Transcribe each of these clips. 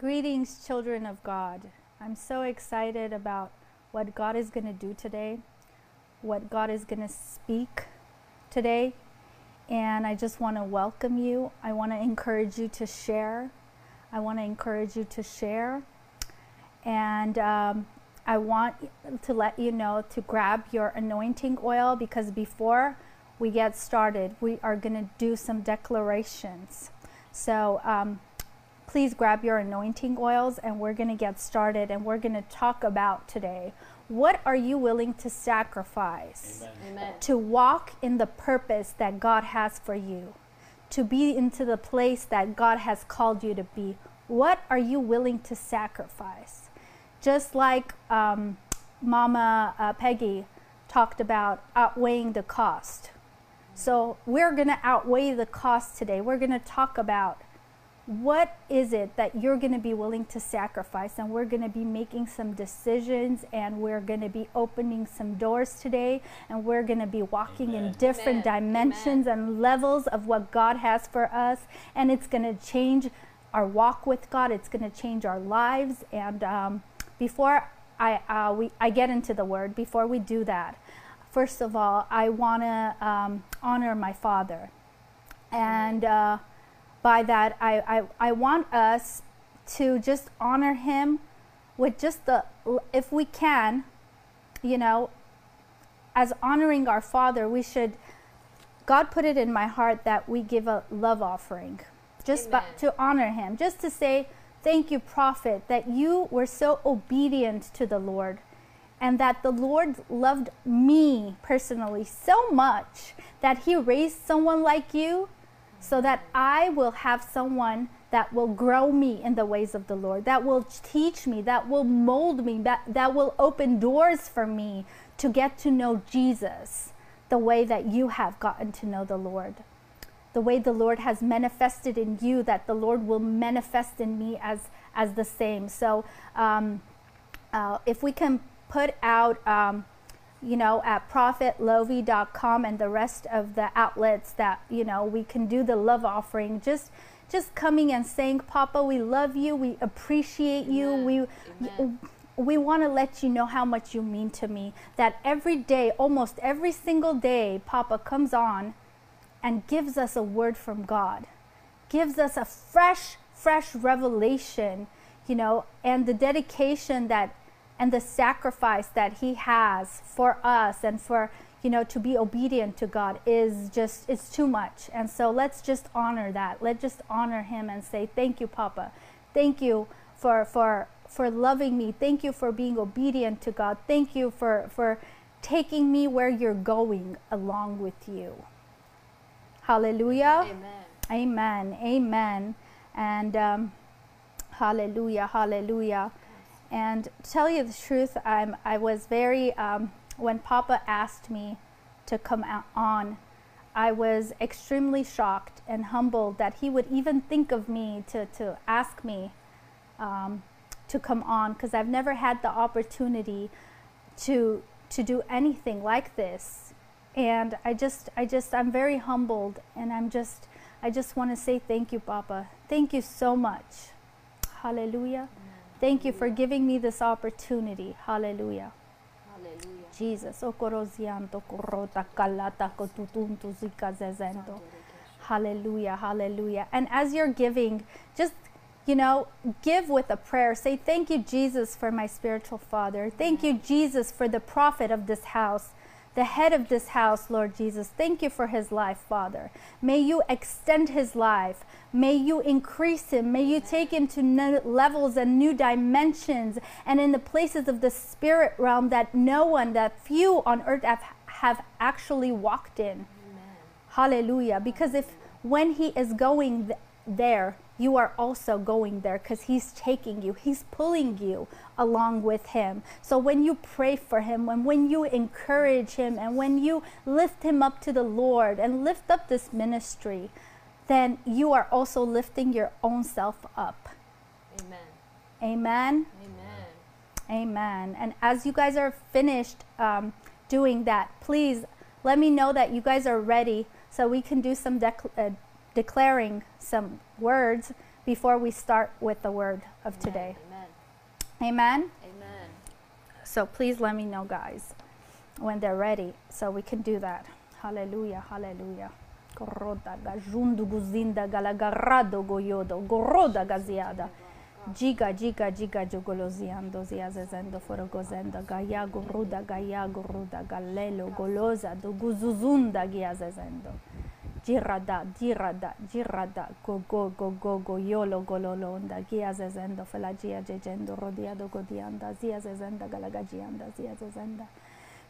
Greetings, children of God. I'm so excited about what God is going to do today, what God is going to speak today. And I just want to welcome you. I want to encourage you to share. I want to encourage you to share. And um, I want to let you know to grab your anointing oil because before we get started, we are going to do some declarations. So um, please grab your anointing oils and we're going to get started and we're going to talk about today what are you willing to sacrifice Amen. to walk in the purpose that God has for you, to be into the place that God has called you to be? What are you willing to sacrifice? Just like um, Mama uh, Peggy talked about outweighing the cost. So, we're going to outweigh the cost today. We're going to talk about what is it that you're going to be willing to sacrifice? And we're going to be making some decisions and we're going to be opening some doors today and we're going to be walking Amen. in different Amen. dimensions and levels of what God has for us. And it's going to change our walk with God. It's going to change our lives. And um, before I, uh, we, I get into the word before we do that first of all I want to um, honor my father. And uh, by that, I, I, I want us to just honor him with just the, if we can, you know, as honoring our Father, we should, God put it in my heart that we give a love offering just by, to honor him, just to say, thank you, prophet, that you were so obedient to the Lord and that the Lord loved me personally so much that he raised someone like you so that I will have someone that will grow me in the ways of the Lord, that will teach me, that will mold me, that, that will open doors for me to get to know Jesus the way that you have gotten to know the Lord. The way the Lord has manifested in you, that the Lord will manifest in me as, as the same. So, um, uh, if we can put out um, you know, at prophetlovy.com and the rest of the outlets that, you know, we can do the love offering. Just just coming and saying, Papa, we love you, we appreciate you, Amen. we Amen. we want to let you know how much you mean to me. That every day, almost every single day, Papa comes on and gives us a word from God, gives us a fresh, fresh revelation, you know, and the dedication that and the sacrifice that he has for us and for you know to be obedient to god is just it's too much and so let's just honor that let's just honor him and say thank you papa thank you for for for loving me thank you for being obedient to god thank you for for taking me where you're going along with you hallelujah Amen. Amen. Amen. And um, hallelujah. Hallelujah. And to tell you the truth, I'm, I was very, um, when Papa asked me to come on, I was extremely shocked and humbled that he would even think of me to, to ask me um, to come on because I've never had the opportunity to, to do anything like this. And I just, I just, I'm very humbled and I'm just, I just want to say thank you, Papa. Thank you so much. Hallelujah. Thank you for giving me this opportunity. Hallelujah. Hallelujah. Jesus. Okorozianto korota kalata kotutuntu zika zezendo. Hallelujah. Hallelujah. And as you're giving, just you know, give with a prayer. Say, Thank you, Jesus, for my spiritual father. Thank you, Jesus, for the prophet of this house, the head of this house, Lord Jesus. Thank you for his life, Father. May you extend his life. May you increase him. May you take him to new levels and new dimensions and in the places of the spirit realm that no one, that few on earth have, have actually walked in. Hallelujah. Because if when he is going th- there, you are also going there because he's taking you, he's pulling you along with him. So when you pray for him, when, when you encourage him, and when you lift him up to the Lord and lift up this ministry, then you are also lifting your own self up. Amen. Amen. Amen. Amen. And as you guys are finished um, doing that, please let me know that you guys are ready so we can do some dec- uh, declaring some words before we start with the word of today. Amen. Amen. Amen. So please let me know, guys, when they're ready so we can do that. Hallelujah, hallelujah. Goroda gajundu guzinda galagarado goyodo goroda gaziada. Giga giga giga jogoloziando ziazezendo forogozenda gaya goruda gaya goruda galelo goloza do guzuzunda giazezendo. girada, girada, girada, go go go go go, yolo gololonda, gia zezendo, felagia gegendo, rodiado godianda, zia zezenda, galagagianda, zia zezenda,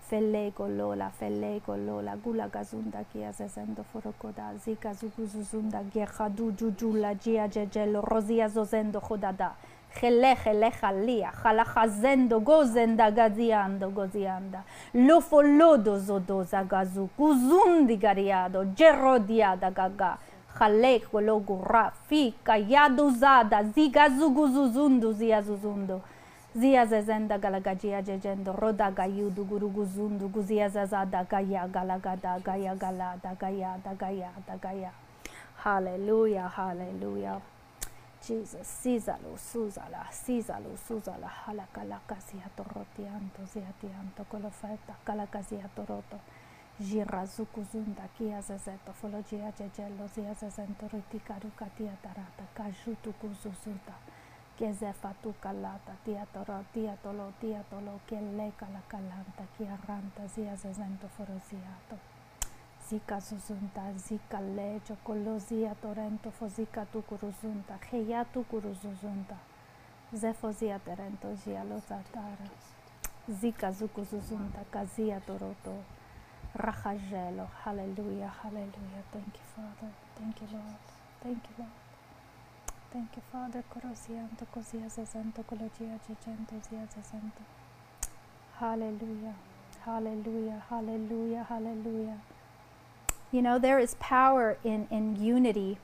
fellei golola, fellei golola, gula gazunda, gia zezendo, forocoda, zika zuguzuzunda, gieradu, giugiulla, gia gegelo, rosia zozendo, jodada. Chele chalia, chalachazendo gozenda gaziando gozianda. Lofolodo zodo zagazu, kuzundi gariado, gerodiada gaga. Chale gologura, fi kayado zada, zigazuguzuzundu ziazuzundo. Zia zezenda galagajia jejendo, roda gayudu guruguzundu, guzia zazada gaya galagada, gaya galada, gaya da gaya da gaya. Hallelujah, hallelujah. Jesus, sízalo, súzala, sízalo, súzala, jala calaca, torotianto, siatianto, colofeta, calaca, toroto, girazuku zunda, kia zezeto, fologia jejello, zia zezento, riticaruca, tia tarata, cajutu cuzuzuta, kezefa tu calata, tia toro, tia tolo, tia tolo, que leca la calanta, kia ranta, zia zezento, foroziato. Zika zuzunta, zika lecho, kolozia torento, fozika tukuruzunta, heya tukuruzuzunta, zefozia terento, zia lozatara, zika zukuzuzunta, kazia toroto, rachajelo, hallelujah, hallelujah. Thank you, Father. Thank you, Lord. Thank you, Lord. Thank you, Father. Korosianto, kozia zezento, kologia jejento, zia zezento. Hallelujah, hallelujah, hallelujah, hallelujah. You know, there is power in, in unity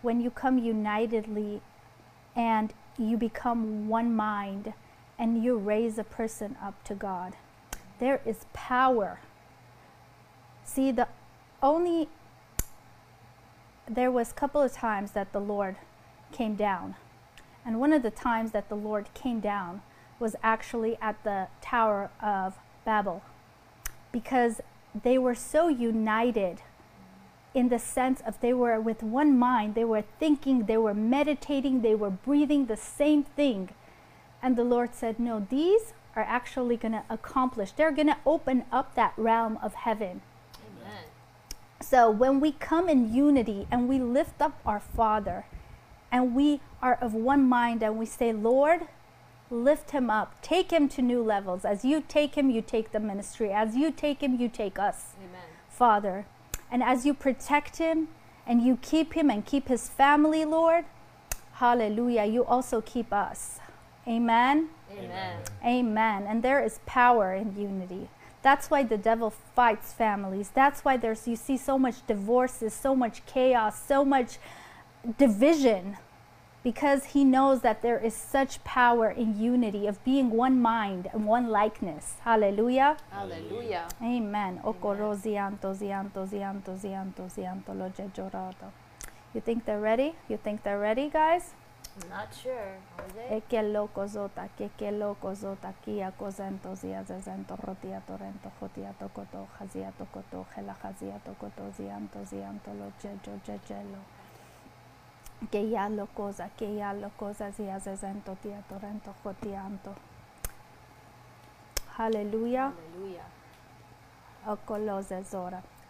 when you come unitedly and you become one mind and you raise a person up to God. There is power. See, the only there was a couple of times that the Lord came down. And one of the times that the Lord came down was actually at the Tower of Babel because they were so united in the sense of they were with one mind, they were thinking, they were meditating, they were breathing the same thing. And the Lord said, No, these are actually going to accomplish, they're going to open up that realm of heaven. Amen. So when we come in unity and we lift up our Father and we are of one mind and we say, Lord, lift him up, take him to new levels. As you take him, you take the ministry. As you take him, you take us, Amen. Father. And as you protect him and you keep him and keep his family, Lord, hallelujah, you also keep us. Amen. Amen. Amen. And there is power in unity. That's why the devil fights families. That's why there's you see so much divorces, so much chaos, so much division because he knows that there is such power in unity of being one mind and one likeness. Hallelujah. Hallelujah. Amen. Jejorato. You think they're ready? You think they're ready, guys? I'm not sure. Are they? Loco zota, que que loco zota, kia cozento, zia zezento, rotia torrento, jotia tocoto, jazia tocoto, gela jazia tocoto, zianto, zianto, lo jejo, jejelo. Que ya lo cosa, que ya lo cosa, zia zezento, tia torrento, jotianto. Hallelujah. Hallelujah.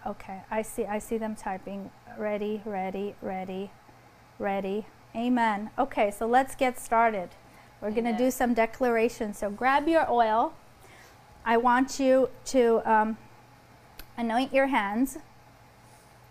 Okay, I see I see them typing. Ready, ready, ready, ready. Amen. Okay, so let's get started. We're going to do some declarations. So grab your oil. I want you to um, anoint your hands.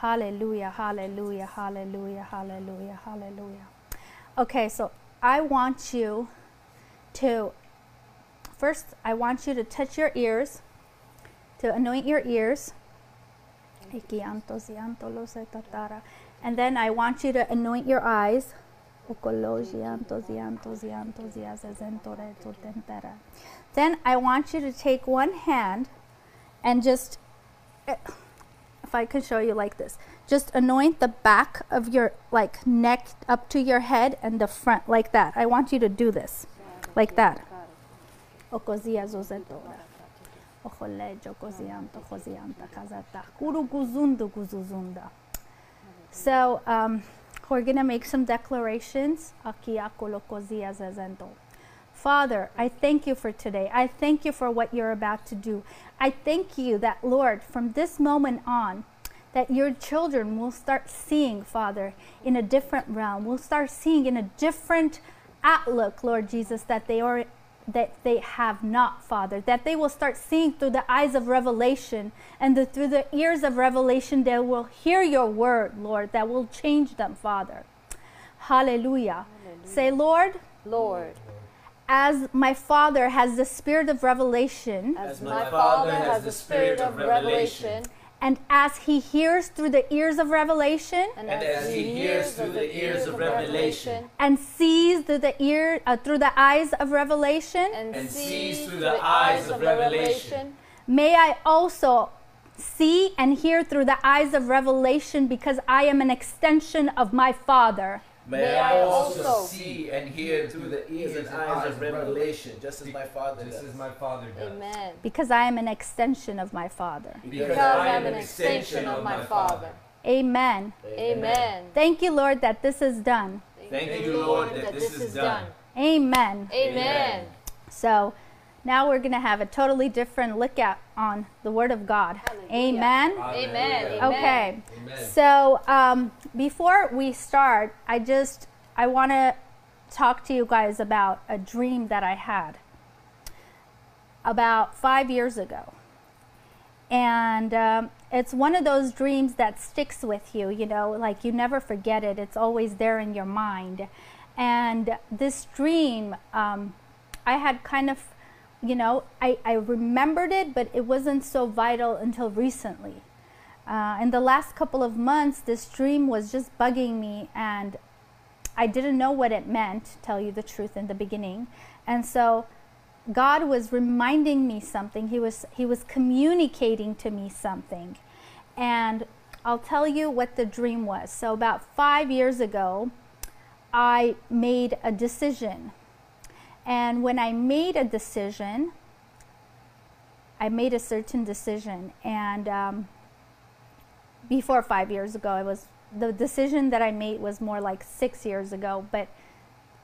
Hallelujah, hallelujah, hallelujah, hallelujah, hallelujah. Okay, so I want you to first I want you to touch your ears, to anoint your ears. And then I want you to anoint your eyes. Then I want you to take one hand and just, if I could show you like this, just anoint the back of your like neck up to your head and the front like that. I want you to do this, like that. So um, we're going to make some declarations. Father, I thank you for today. I thank you for what you're about to do. I thank you that, Lord, from this moment on, that your children will start seeing, Father, in a different realm. Will start seeing in a different outlook, Lord Jesus, that they are that they have not, Father, that they will start seeing through the eyes of revelation and the, through the ears of revelation, they will hear your word, Lord, that will change them, Father. Hallelujah. Hallelujah. Say, Lord, Lord, as my Father has the spirit of revelation, as my Father has the spirit of revelation, and as he hears through the ears of revelation, and as he hears through the ears of revelation, and sees through the ear uh, through the eyes of revelation, and sees through the eyes of revelation, may I also see and hear through the eyes of revelation because I am an extension of my Father. May I also see and hear through the ears and eyes of revelation, just as my Father Just does. as my Father does. Amen. Because I am an extension of my Father. Because I am an extension of my Father. Amen. Amen. Thank you, Lord, that this is done. Thank you, Lord, that this is done. Amen. Amen. So now we're going to have a totally different look at on the Word of God. Amen. Amen. Okay. Amen. So um, before we start, I just I want to talk to you guys about a dream that I had about five years ago, and um, it's one of those dreams that sticks with you. You know, like you never forget it. It's always there in your mind. And this dream, um, I had kind of, you know, I, I remembered it, but it wasn't so vital until recently. Uh, in the last couple of months, this dream was just bugging me, and I didn't know what it meant, tell you the truth, in the beginning. And so God was reminding me something. He was, he was communicating to me something. And I'll tell you what the dream was. So, about five years ago, I made a decision. And when I made a decision, I made a certain decision. And um, before five years ago, it was the decision that I made was more like six years ago. But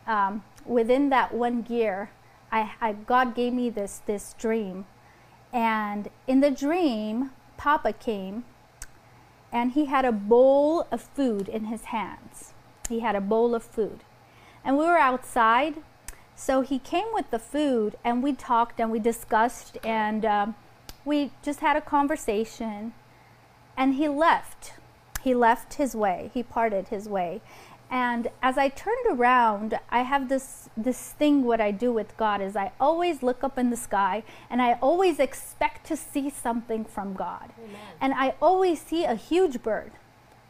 um, within that one year, I, I, God gave me this this dream, and in the dream, Papa came, and he had a bowl of food in his hands. He had a bowl of food, and we were outside. So he came with the food, and we talked and we discussed, and um, we just had a conversation. And he left. He left his way. He parted his way. And as I turned around, I have this this thing what I do with God is I always look up in the sky and I always expect to see something from God. Amen. And I always see a huge bird.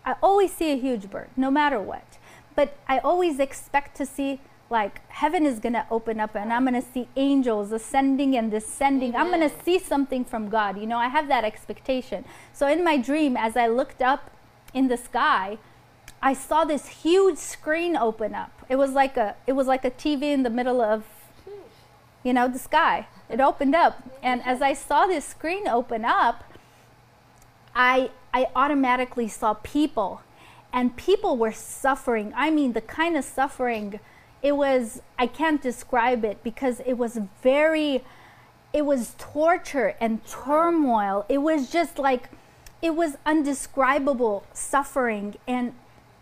I always see a huge bird, no matter what. But I always expect to see like heaven is going to open up and I'm going to see angels ascending and descending. I'm going to see something from God. You know, I have that expectation. So in my dream as I looked up in the sky, I saw this huge screen open up. It was like a it was like a TV in the middle of you know the sky. It opened up and as I saw this screen open up, I I automatically saw people and people were suffering. I mean the kind of suffering it was I can't describe it because it was very it was torture and turmoil. It was just like it was undescribable suffering and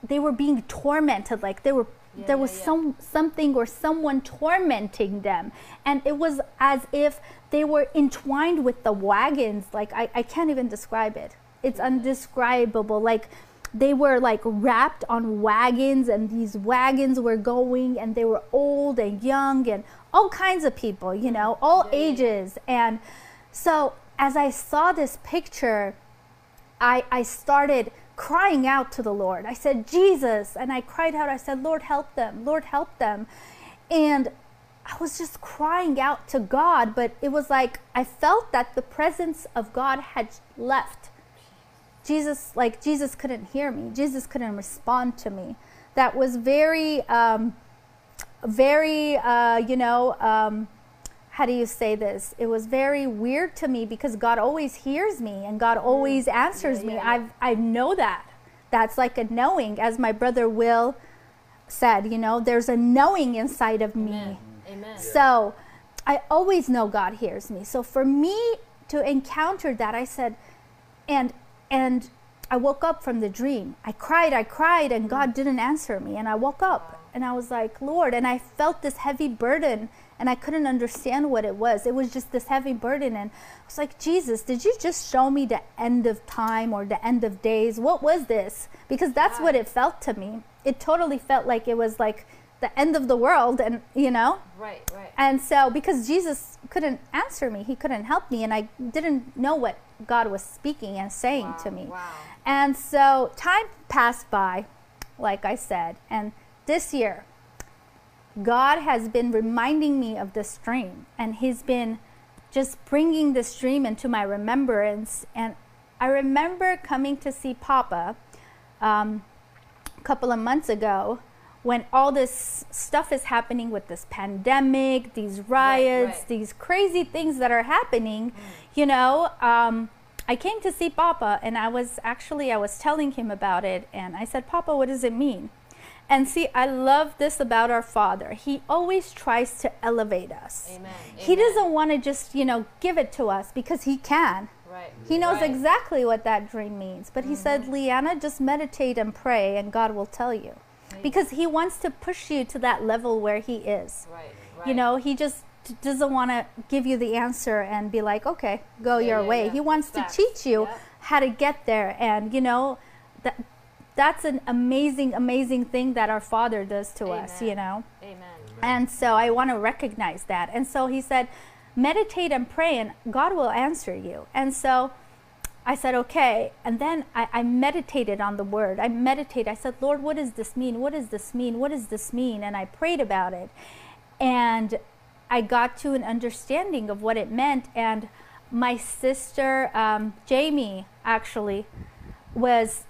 they were being tormented like they were Yeah, there was yeah, yeah. some something or someone tormenting them and it was as if they were entwined with the wagons like i, I can't even describe it it's undescribable like they were like wrapped on wagons and these wagons were going and they were old and young and all kinds of people you know all Yeah, ages and so as i saw this picture I, I started crying out to the Lord. I said, Jesus. And I cried out, I said, Lord, help them. Lord, help them. And I was just crying out to God, but it was like I felt that the presence of God had left. Jesus, like Jesus couldn't hear me. Jesus couldn't respond to me. That was very, um, very, uh, you know, um, how do you say this? It was very weird to me because God always hears me and God always answers Yeah, me. yeah, I've, I know that. That's like a knowing, as my brother Will said, you know, there's a knowing inside of me. Amen. Amen. So I always know God hears me. So for me to encounter that, I said, and and I woke up from the dream. I cried, I cried, and God didn't answer me. And I woke up and I was like, Lord, and I felt this heavy burden and I couldn't understand what it was. It was just this heavy burden. And I was like, Jesus, did you just show me the end of time or the end of days? What was this? Because that's what it felt to me. It totally felt like it was like the end of the world and you know Right, right. and so because jesus couldn't answer me he couldn't help me and i didn't know what god was speaking and saying Wow, to me wow. and so time passed by like i said and this year god has been reminding me of this dream and he's been just bringing this dream into my remembrance and i remember coming to see papa um, a couple of months ago when all this stuff is happening with this pandemic, these riots, right. these crazy things that are happening, you know, um, I came to see Papa and I was actually I was telling him about it and I said, "Papa, what does it mean?" And see, I love this about our Father. He always tries to elevate us. Amen. He Amen. doesn't want to just, you know, give it to us because he can. Right. He knows right. exactly what that dream means. But he said, Leanna, just meditate and pray, and God will tell you. Because he wants to push you to that level where he is. Right, right. You know, he just doesn't want to give you the answer and be like, okay, go Yeah, your yeah, way. yeah. He wants Facts. to teach you Yep. how to get there. And, you know, that that's an amazing, amazing thing that our Father does to us, you know. Amen. And so I want to recognize that. And so he said, meditate and pray, and God will answer you. And so I said, okay. And then I, I meditated on the word. I meditated. I said, Lord, what does this mean? What does this mean? What does this mean? And I prayed about it. And I got to an understanding of what it meant. And my sister, um, Jamie, actually, was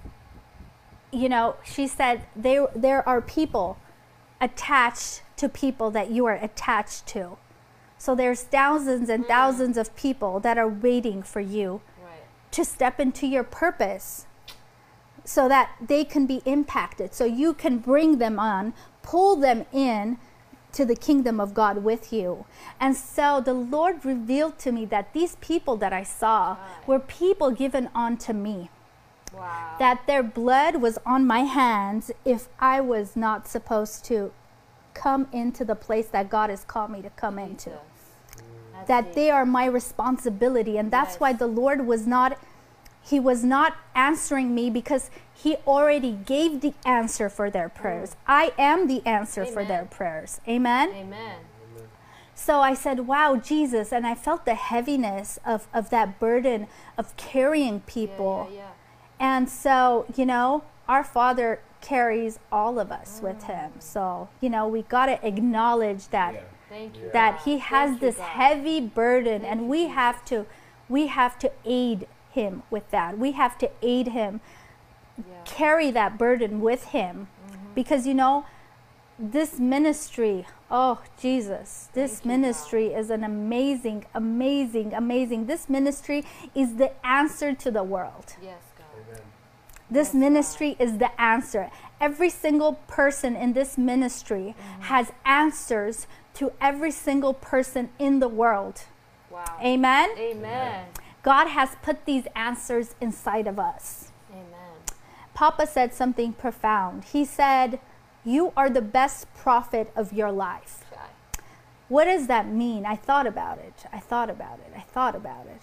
you know, she said there there are people attached to people that you are attached to. So there's thousands and thousands of people that are waiting for you Right. to step into your purpose so that they can be impacted. So you can bring them on, pull them in to the kingdom of God with you. And so the Lord revealed to me that these people that I saw were people given unto me Wow. that their blood was on my hands if I was not supposed to come into the place that God has called me to come into. That's That deep. they are my responsibility. And that's why the Lord was not he was not answering me because he already gave the answer for their prayers. Mm. I am the answer for their prayers. Amen. Amen. So I said, Wow, Jesus. And I felt the heaviness of, of that burden of carrying people. Yeah, yeah, And so, you know, our Father carries all of us with mm. him. So, you you know, we got to acknowledge that Yeah. yeah. Thank you. that he has Thank this God. heavy burden Thank and we Jesus. have to we have to aid him with that. We have to aid him Yeah. carry that burden with him Mm-hmm. because you know this ministry oh jesus this Thank you, ministry is an amazing amazing amazing this ministry is the answer to the world Yes, God. Amen. this Yes, God. ministry is the answer. Every single person in this ministry Mm-hmm. has answers to every single person in the world. Wow. Amen? Amen. God has put these answers inside of us. Amen. Papa said something profound. He said, You are the best prophet of your life. What does that mean? I thought about it. I thought about it. I thought about it.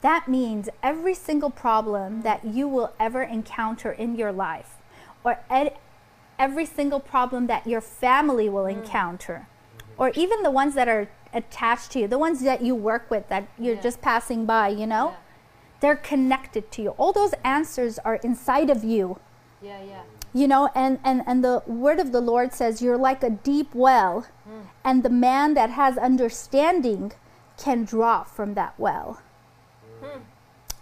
that means every single problem that you will ever encounter in your life, or ed- every single problem that your family will mm. encounter, or even the ones that are attached to you, the ones that you work with that you're Yeah. just passing by, you know, Yeah. they're connected to you. All those answers are inside of you Yeah, yeah. you know and, and and the word of the lord says you're like a deep well Hmm. and the man that has understanding can draw from that well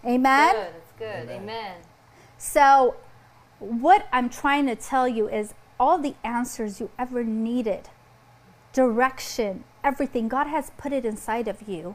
amen Good. It's good. Amen. so what i'm trying to tell you is all the answers you ever needed direction everything god has put it inside of you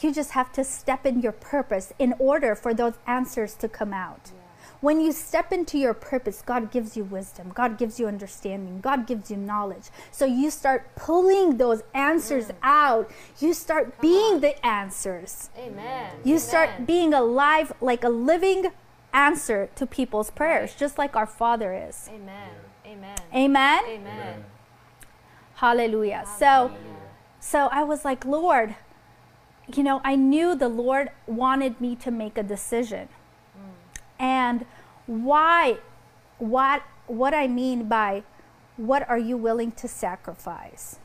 you just have to step in your purpose in order for those answers to come out when you step into your purpose, God gives you wisdom, God gives you understanding, God gives you knowledge. So you start pulling those answers mm. out. You start being the answers. Amen. You start being alive, like a living answer to people's prayers, just like our Father is. Amen. Amen. Amen. Amen. Hallelujah. So, so I was like, Lord, you know, I knew the Lord wanted me to make a decision. And why what what I mean by what are you willing to sacrifice?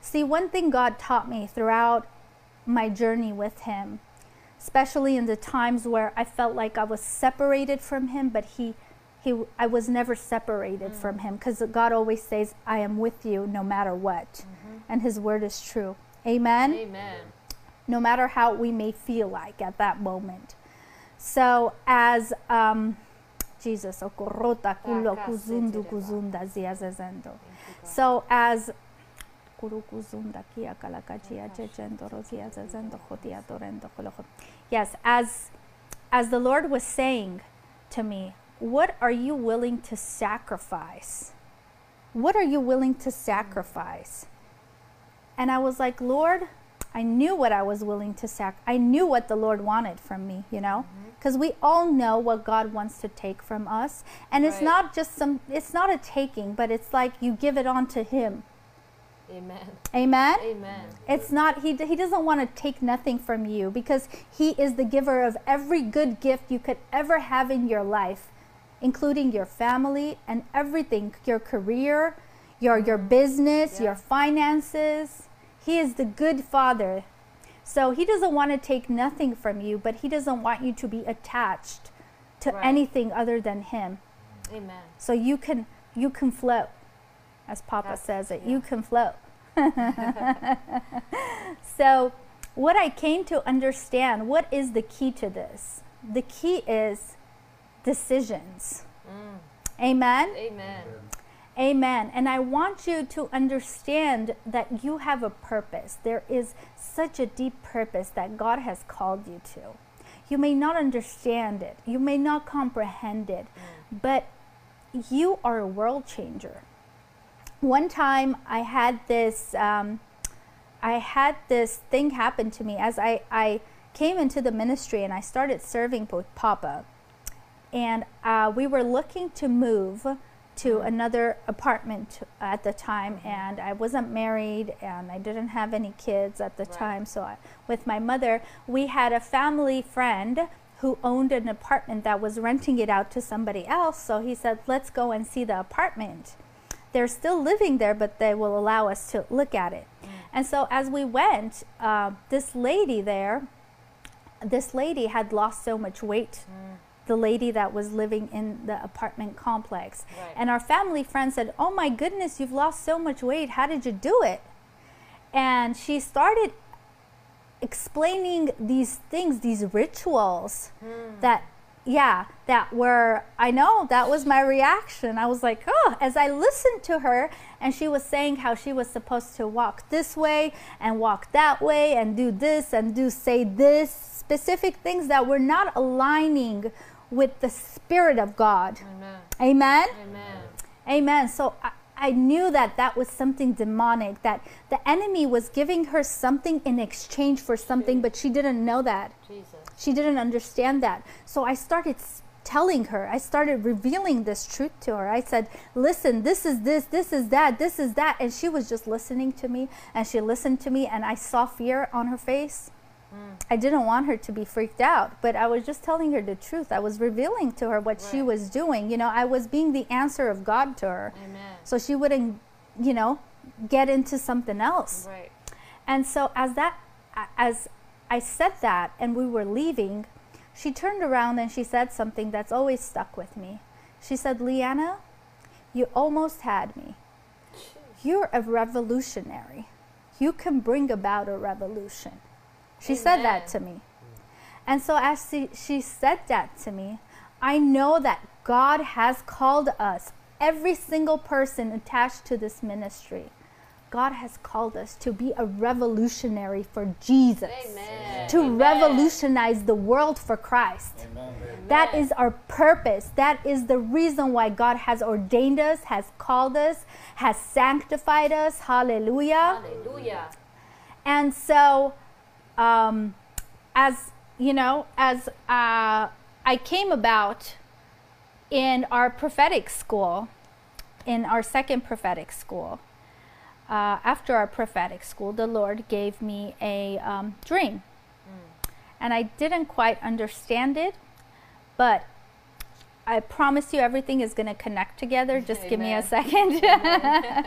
See, one thing God taught me throughout my journey with him, especially in the times where I felt like I was separated from him, but he he I was never separated from him because God always says, I am with you no matter what. And his word is true. Amen Amen. no matter how we may feel like at that moment. So, as um, Jesus, okorota kulo kuzundu kuzunda ziazazendo. So, as kuru kuzunda kia kalakachia chechendo ziazazendo khotia torendo kolocho. yes, as as the Lord was saying to me, what are you willing to sacrifice? What are you willing to sacrifice? And I was like, Lord, I knew what I was willing to sac. I knew what the Lord wanted from me, you know, mm-hmm. because we all know what God wants to take from us, and it's not just some. It's not a taking, but it's like you give it on to Him. Amen. Amen. Amen. It's not he. He doesn't want to take nothing from you because He is the giver of every good gift you could ever have in your life, including your family and everything, your career, your your business, your finances. He is the good Father. So He doesn't want to take nothing from you, but He doesn't want you to be attached to Right. anything other than Him. Amen. So you can you can float, as Papa That's- says it. yeah. You can float. so, what I came to understand, what is the key to this? The key is decisions. Amen. Amen. Amen. And I want you to understand that you have a purpose. There is such a deep purpose that God has called you to. You may not understand it, you may not comprehend it, but you are a world changer. One time I had this. Um, I had this thing happen to me as I, I came into the ministry and I started serving with Papa and uh, we were looking to move to another apartment at the time and i wasn't married and i didn't have any kids at the Right. time so I, with my mother we had a family friend who owned an apartment that was renting it out to somebody else so he said let's go and see the apartment. They're still living there but they will allow us to look at it. And so as we went uh, this lady there this lady had lost so much weight the lady that was living in the apartment complex. Right. And our family friend said, Oh my goodness, you've lost so much weight. How did you do it? And she started explaining these things, these rituals hmm. that, yeah, that were, I know, that was my reaction. I was like, oh, as I listened to her, and she was saying how she was supposed to walk this way and walk that way and do this and do, say this, specific things that were not aligning with the Spirit of God. Amen. Amen. Amen. Amen. So I, I knew that that was something demonic, that the enemy was giving her something in exchange for something, but she didn't know that. Jesus. She didn't understand that. So I started telling her, I started revealing this truth to her. I said, Listen, this is this, this is that, this is that. And she was just listening to me, and she listened to me, and I saw fear on her face. Mm. I didn't want her to be freaked out, but I was just telling her the truth. I was revealing to her what she was doing. You know, I was being the answer of God to her. Amen. So she wouldn't, you know, get into something else. Right. And so as that as I said that and we were leaving, she turned around and she said something that's always stuck with me. She said, "Leanna, you almost had me. You're a revolutionary. You can bring about a revolution." She said that to me. And so as she, she said that to me, I know that God has called us, every single person attached to this ministry. God has called us to be a revolutionary for Jesus. Amen. To Amen. revolutionize the world for Christ. Amen. That Amen. is our purpose. That is the reason why God has ordained us, has called us, has sanctified us. Hallelujah. Hallelujah. And so, um, as you know, as uh, I came about in our prophetic school, in our second prophetic school, uh, after our prophetic school, the Lord gave me a um, dream. And I didn't quite understand it, but I promise you everything is going to connect together. Just give me a second.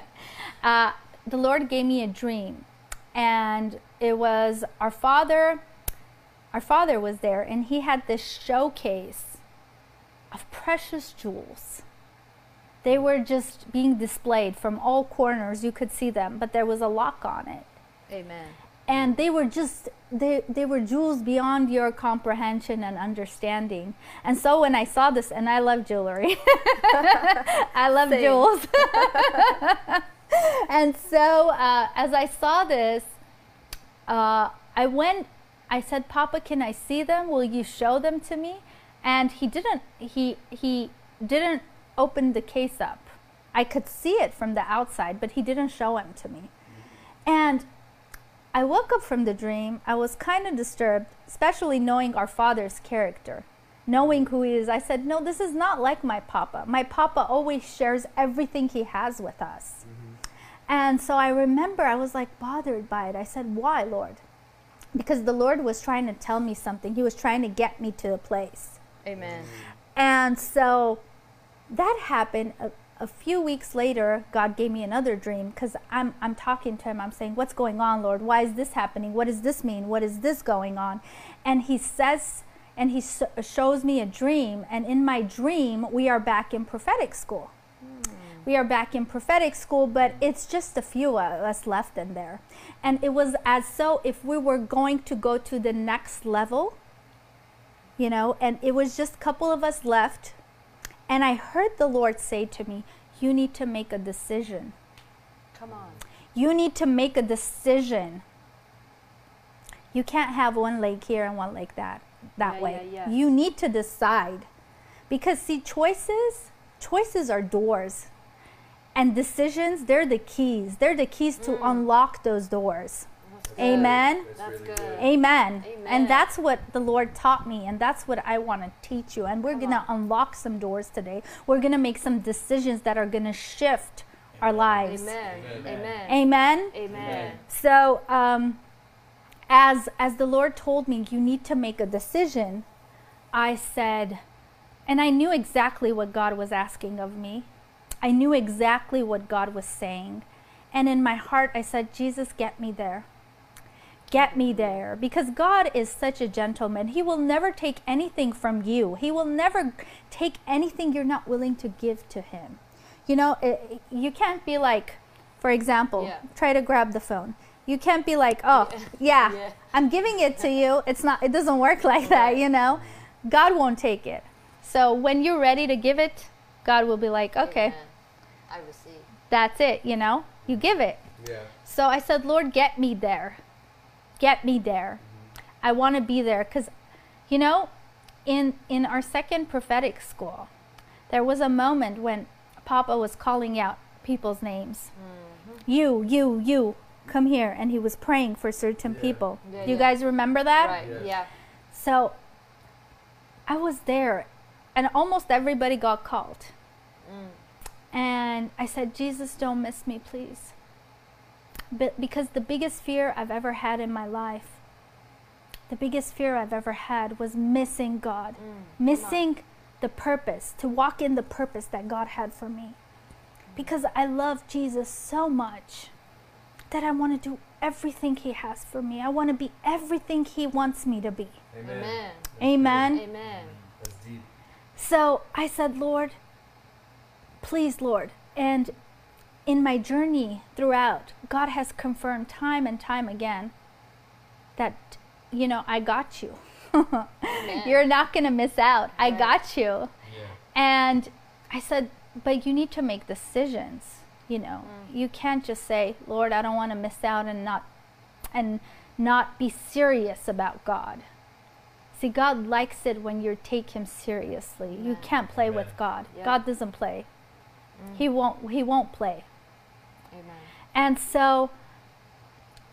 uh, the Lord gave me a dream, and it was our father. Our father was there, and he had this showcase of precious jewels. They were just being displayed from all corners. You could see them, but there was a lock on it Amen. and they were just they, they were jewels beyond your comprehension and understanding and so when i saw this and i love jewelry i love Same. jewels and so uh, as i saw this uh, i went i said papa can i see them will you show them to me and he didn't he he didn't open the case up i could see it from the outside but he didn't show them to me and I woke up from the dream. I was kind of disturbed, especially knowing our father's character, knowing who he is. I said, No, this is not like my papa. My papa always shares everything he has with us. And so I remember I was like bothered by it. I said, Why, Lord? Because the Lord was trying to tell me something, He was trying to get me to a place. Amen. And so that happened. A, a few weeks later, God gave me another dream because I'm, I'm talking to him. I'm saying, What's going on, Lord? Why is this happening? What does this mean? What is this going on? And he says, and he shows me a dream. And in my dream, we are back in prophetic school. We are back in prophetic school, but it's just a few of us left in there. And it was as so if we were going to go to the next level, you know, and it was just a couple of us left. And I heard the Lord say to me, You need to make a decision. Come on. You need to make a decision. You can't have one leg here and one leg that that Yeah, way. yeah, yeah. You need to decide. Because see choices, choices are doors. And decisions, they're the keys. They're the keys to Mm. unlock those doors. That's good. Amen. That's good. Amen. Amen. And that's what the Lord taught me, and that's what I want to teach you. And we're going to unlock some doors today. We're going to make some decisions that are going to shift our lives. Amen. Amen. Amen. Amen. So, um, as as the Lord told me, you need to make a decision. I said, and I knew exactly what God was asking of me. I knew exactly what God was saying, and in my heart, I said, Jesus, get me there. Get me there because God is such a gentleman. He will never take anything from you. He will never take anything you're not willing to give to Him. You know, it, you can't be like, for example, Yeah. try to grab the phone. You can't be like, oh, yeah, Yeah. I'm giving it to you. It's not, it doesn't work like that, you know? God won't take it. So when you're ready to give it, God will be like, okay, Amen. I receive. that's it, you know? You give it. Yeah. So I said, Lord, get me there. Get me there. I want to be there because, you know, in in our second prophetic school, there was a moment when Papa was calling out people's names. Mm-hmm. You, you, you, come here, and he was praying for certain Yeah. people. Yeah, you yeah. guys remember that? Right. Yes. Yeah. So I was there, and almost everybody got called. Mm. And I said, Jesus, don't miss me, please. But because the biggest fear I've ever had in my life the biggest fear I've ever had was missing God, Mm. missing the purpose, to walk in the purpose that God had for me. Because I love Jesus so much that I want to do everything He has for me. I want to be everything He wants me to be. Amen. Amen. Amen. Amen. That's deep. So I said, Lord, please, Lord. And in my journey throughout, God has confirmed time and time again that, you know, I got you. Amen. You're not going to miss out. I got you. Yeah. And I said, but you need to make decisions. You know, mm. you can't just say, Lord, I don't want to miss out and not and not be serious about God. See, God likes it when you take him seriously. You can't play Amen. with God. Yeah. God doesn't play. He won't he won't play. Amen. And so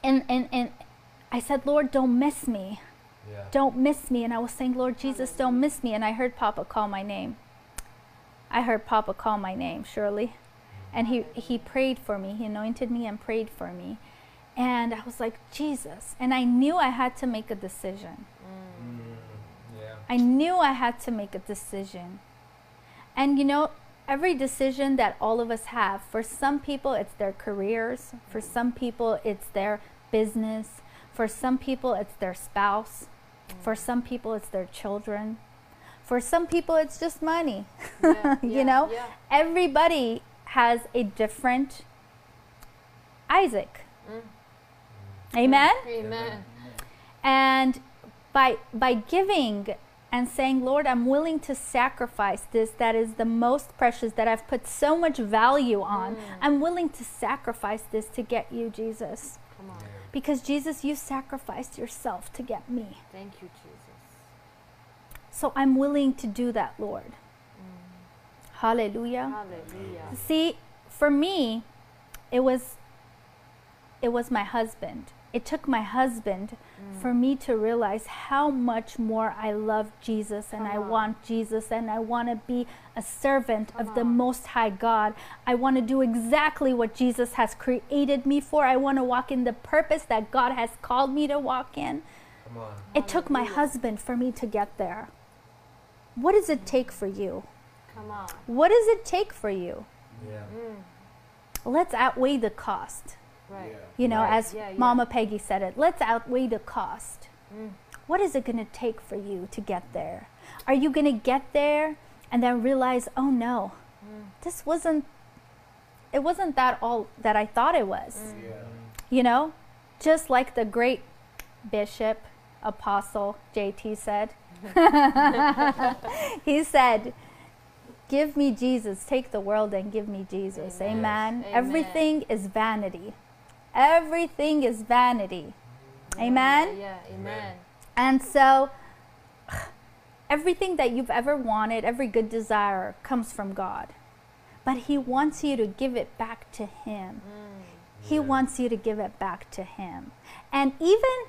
and and and I said, Lord, don't miss me. Yeah. Don't miss me. And I was saying, Lord Jesus, don't miss me. And I heard Papa call my name. I heard Papa call my name, Shirley. And he, he prayed for me. He anointed me and prayed for me. And I was like, Jesus. And I knew I had to make a decision. Mm, yeah. I knew I had to make a decision. And you know, every decision that all of us have, for some people, it's their careers. For some people, it's their business. For some people, it's their spouse. For some people, it's their children. For some people, it's just money. Yeah, you yeah, know, yeah. everybody has a different Isaac. Mm. Amen? Amen. And by by giving and saying, Lord, I'm willing to sacrifice this that is the most precious that I've put so much value on. Mm. I'm willing to sacrifice this to get you, Jesus. Because Jesus, you sacrificed yourself to get me. Thank you, Jesus. So I'm willing to do that, Lord. Hallelujah. Hallelujah. See, for me, it was it was my husband. It took my husband mm. for me to realize how much more I love Jesus and Come I on. want Jesus and I want to be a servant Come of the uh-huh. most high God. I want to do exactly what Jesus has created me for. I want to walk in the purpose that God has called me to walk in. Come on. It took my husband for me to get there. What does it take for you? Come on. What does it take for you? Yeah. Mm. Let's outweigh the cost. Right. Yeah. You know, Right, as yeah, yeah. Mama Peggy said it, let's outweigh the cost. Mm. What is it going to take for you to get there? Are you going to get there and then realize, oh no, Mm. this wasn't, it wasn't that all that I thought it was? Mm. Yeah. You know, just like the great bishop, apostle JT said. he said, Give me Jesus, take the world and give me Jesus. Amen. Amen. Amen. Everything is vanity. Everything is vanity. Amen. Yeah, yeah. Amen. And so, everything that you've ever wanted, every good desire comes from God. But He wants you to give it back to Him. He Yeah. wants you to give it back to Him. And even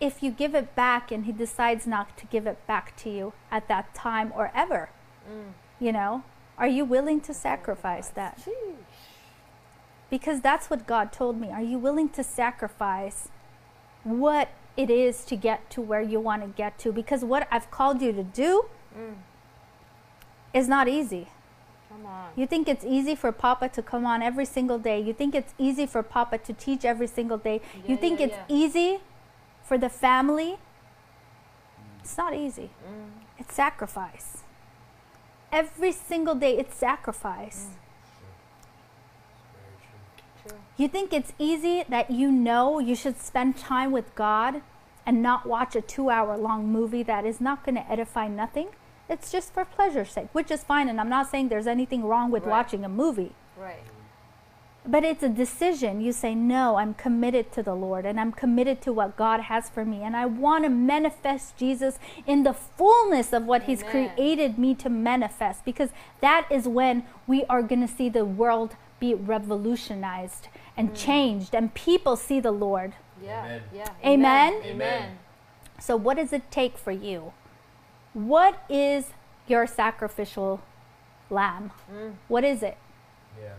if you give it back and He decides not to give it back to you at that time or ever, Mm. you know, are you willing to sacrifice that? Sheesh. Because that's what God told me. Are you willing to sacrifice what it is to get to where you want to get to? Because what I've called you to do Mm. is not easy. Come on. You think it's easy for Papa to come on every single day. You think it's easy for Papa to teach every single day. you think yeah, it's yeah. easy for the family. It's not easy. Mm. It's sacrifice. Every single day, it's sacrifice. True. You think it's easy that you know you should spend time with God and not watch a two hour long movie that is not going to edify nothing? It's just for pleasure's sake, which is fine. And I'm not saying there's anything wrong with Right. watching a movie. Right. But it's a decision. You say, No, I'm committed to the Lord and I'm committed to what God has for me. And I want to manifest Jesus in the fullness of what He's created me to manifest because that is when we are going to see the world be revolutionized and Mm. changed and people see the Lord. Yeah. Amen. Yeah. Amen? Amen. Amen. So, what does it take for you? What is your sacrificial lamb? Mm. What is it? Yeah.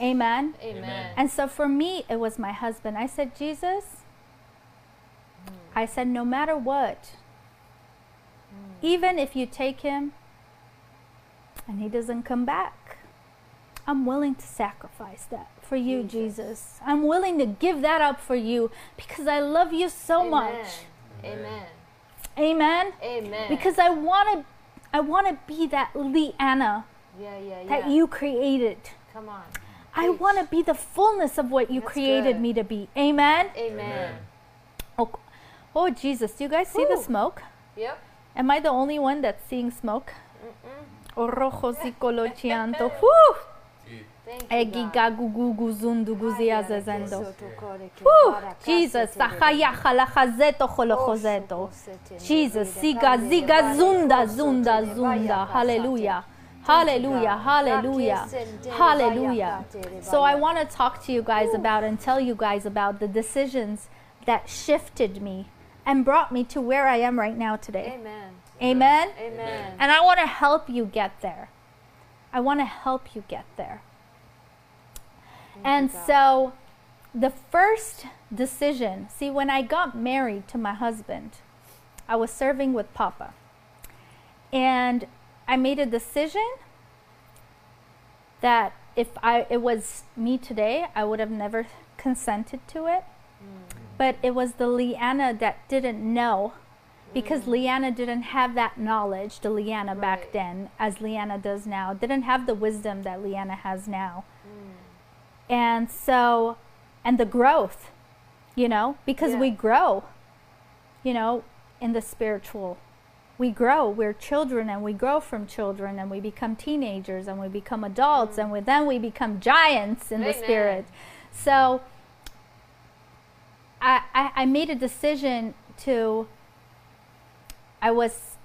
Amen. Amen. Amen. And so for me, it was my husband. I said, Jesus, Mm. I said, no matter what, even if you take him and he doesn't come back, I'm willing to sacrifice that for you, Jesus. I'm willing to give that up for you because I love you so Amen. much. Amen. Amen. Amen. Because I want to I want to be that Leanna yeah, yeah, yeah. that you created. Come on. I want to be the fullness of what you That's created good. me to be. Amen. Amen. Oh, oh Jesus, do you guys see the smoke? Yep. Am I the only one that's seeing smoke? Mm-mm. Oh, rojo zikolochianto. Whew. Thank you, Egi gugu zundu guzia Haya, zezendo. Yesu tukoreke, Whew. baraka Jesus, setere. sahaya halachazeto Oso holochozeto. posete Jesus, nerede, siga kande ziga zunda zunda zunda. Hallelujah. Hallelujah. Hallelujah. Hallelujah. So I want to talk to you guys about and tell you guys about the decisions that shifted me and brought me to where I am right now today. Amen. Amen. Amen. And I want to help you get there. I want to help you get there. And so the first decision, see, when I got married to my husband, I was serving with Papa. And I made a decision that if I it was me today, I would have never consented to it. But it was the Leanna that didn't know because Leanna didn't have that knowledge, the Leanna back then, as Leanna does now, didn't have the wisdom that Leanna has now. And so, and the growth, you know, because we grow, you know, in the spiritual. We grow. We're children and we grow from children and we become teenagers and we become adults and we, then we become giants in the spirit. So, I, I, I made a decision to, I was,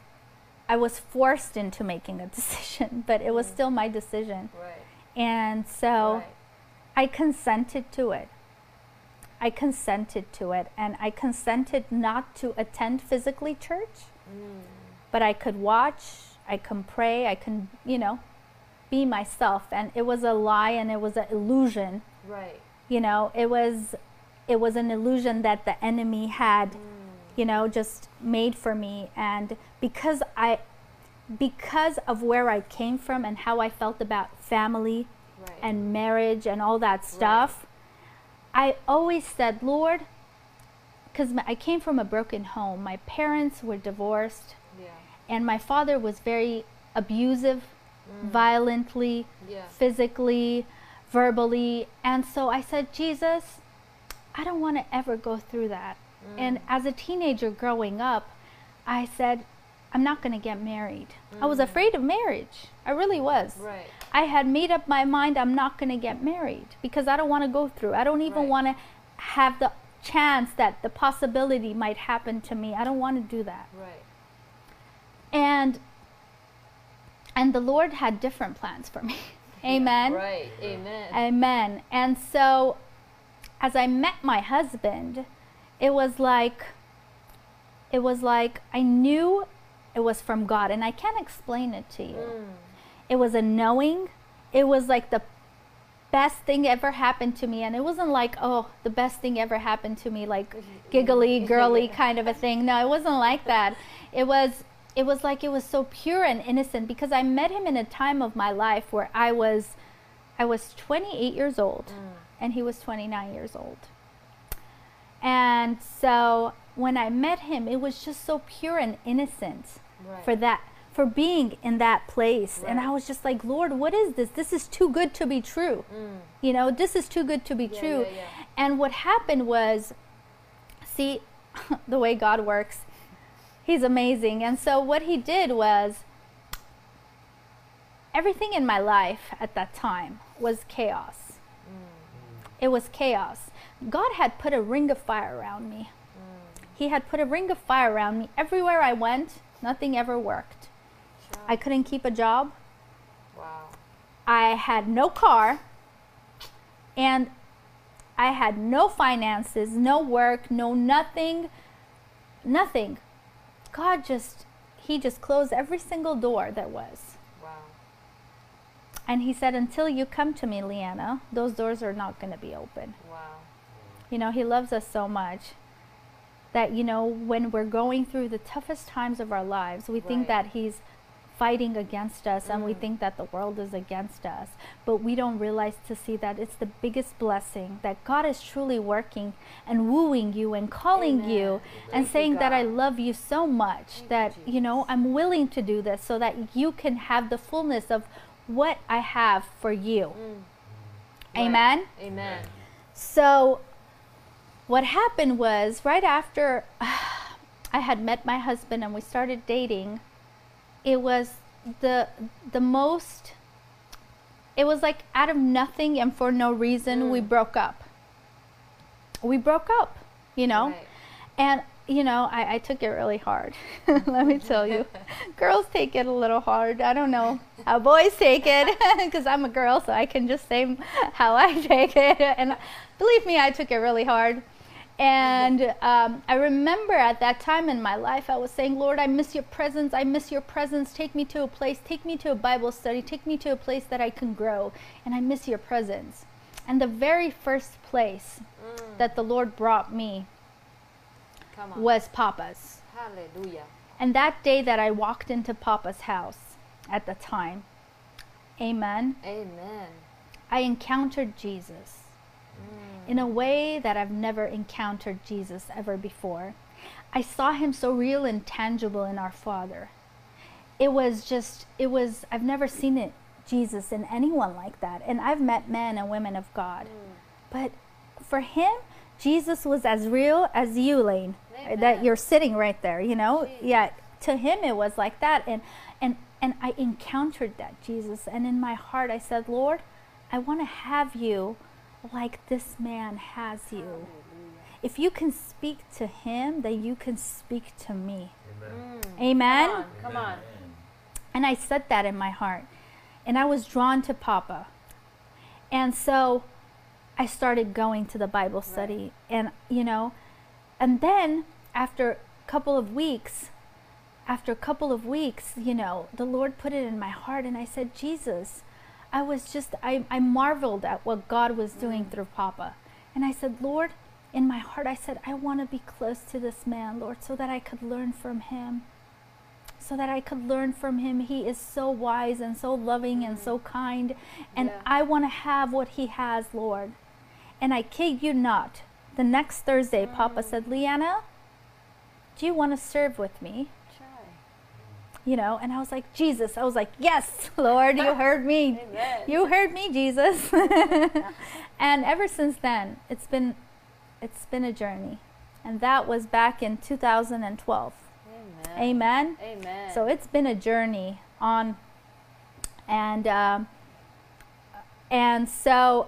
I was forced into making a decision, but it was Mm. still my decision. Right. And so, Right. I consented to it. I consented to it. And I consented not to attend physically church, Mm. but I could watch, I can pray, I can, you know, be myself. And it was a lie and it was an illusion. Right. You know, it was it was an illusion that the enemy had, Mm. you know, just made for me. And because I because of where I came from and how I felt about family, Right. and marriage and all that stuff, I always said, Lord, because I came from a broken home. My parents were divorced, yeah. and my father was very abusive, mm. violently, Yeah. physically, verbally. And so I said, Jesus, I don't want to ever go through that. Mm. And as a teenager growing up, I said, I'm not going to get married. I was mm. afraid of marriage. I really was. Right. I had made up my mind I'm not going to get married because I don't want to go through. I don't even Right. want to have the chance that the possibility might happen to me. I don't want to do that. Right. And and the Lord had different plans for me. Amen. Right. Amen. Amen. And so as I met my husband, it was like it was like I knew it was from God and I can't explain it to you. Mm. It was a knowing. It was like the best thing ever happened to me. And it wasn't like, oh, the best thing ever happened to me, like giggly, girly kind of a thing. No, it wasn't like that. It was it was like it was so pure and innocent because I met him in a time of my life where I was I was 28 years old mm. and he was 29 years old. And so when I met him, it was just so pure and innocent Right. for that for being in that place. And i was just like lord what is this? This is too good to be true. Mm. you know this is too good to be Yeah, true. yeah, yeah. and what happened was see the way god works he's amazing. And so what he did was everything in my life at that time was chaos. It was chaos. God had put a ring of fire around me. He had put a ring of fire around me. Everywhere i went nothing ever worked Sure. I couldn't keep a job. wow. I had no car. And I had no finances, no work, no nothing. Nothing. God just, He just closed every single door that was. Wow. And He said, Until you come to me, Leanna, those doors are not going to be open. Wow. You know, He loves us so much. that you know when we're going through the toughest times of our lives we think that he's fighting against us and we Mm. think that the world is against us but we don't realize to see that it's the biggest blessing that god is truly working and wooing you and calling you Amen. and Thank you, saying that i love you so much Thank that you know i'm willing to do this so that you can have the fullness of what i have for you Mm. Right. amen Amen. so, what happened was right after I had met my husband and we started dating, it was the the most it was like out of nothing and for no reason we Mm. broke up. We broke up, you know? Right. And you know, I, I took it really hard. Let me tell you. Girls take it a little hard. I don't know how boys take it because I'm a girl, so I can just say how I take it. And believe me, I took it really hard. And um, I remember at that time in my life, I was saying, Lord, I miss your presence. I miss your presence. Take me to a place, take me to a Bible study, take me to a place that I can grow. And I miss your presence. And the very first place Mm. that the Lord brought me was Papa's. Hallelujah. And that day that I walked into Papa's house at the time, amen, Amen. I encountered Jesus. In a way that I've never encountered Jesus ever before. I saw him so real and tangible in our Father. It was just, it was, I've never seen it, Jesus, in anyone like that. And I've met men and women of God. But for him, Jesus was as real as you, Lane, that you're sitting right there, you know? Jesus. Yeah, to him it was like that. And, and, and I encountered that Jesus. And in my heart, I said, Lord, I want to have you like this man has you. If you can speak to him, then you can speak to me. Mm. Amen? Come on. Come on. And I said that in my heart. And I was drawn to Papa. And so I started going to the Bible study. And, you know, and then after a couple of weeks, after a couple of weeks, you know, the Lord put it in my heart. And I said, Jesus, I was just, I, I marveled at what God was doing mm. through Papa. And I said, Lord, in my heart, I said, I want to be close to this man, Lord, so that I could learn from him so that I could learn from him. He is so wise and so loving and so mm. kind. And Yeah. I want to have what he has, Lord. And I kid you not, the next Thursday, Papa mm. said, Leanna, do you want to serve with me? You know, and I was like, Jesus. I was like, yes, Lord, you heard me. Amen. You heard me, Jesus. and ever since then, it's been it's been a journey. And that was back in 2012. Amen. Amen. Amen. So it's been a journey on, and um, and so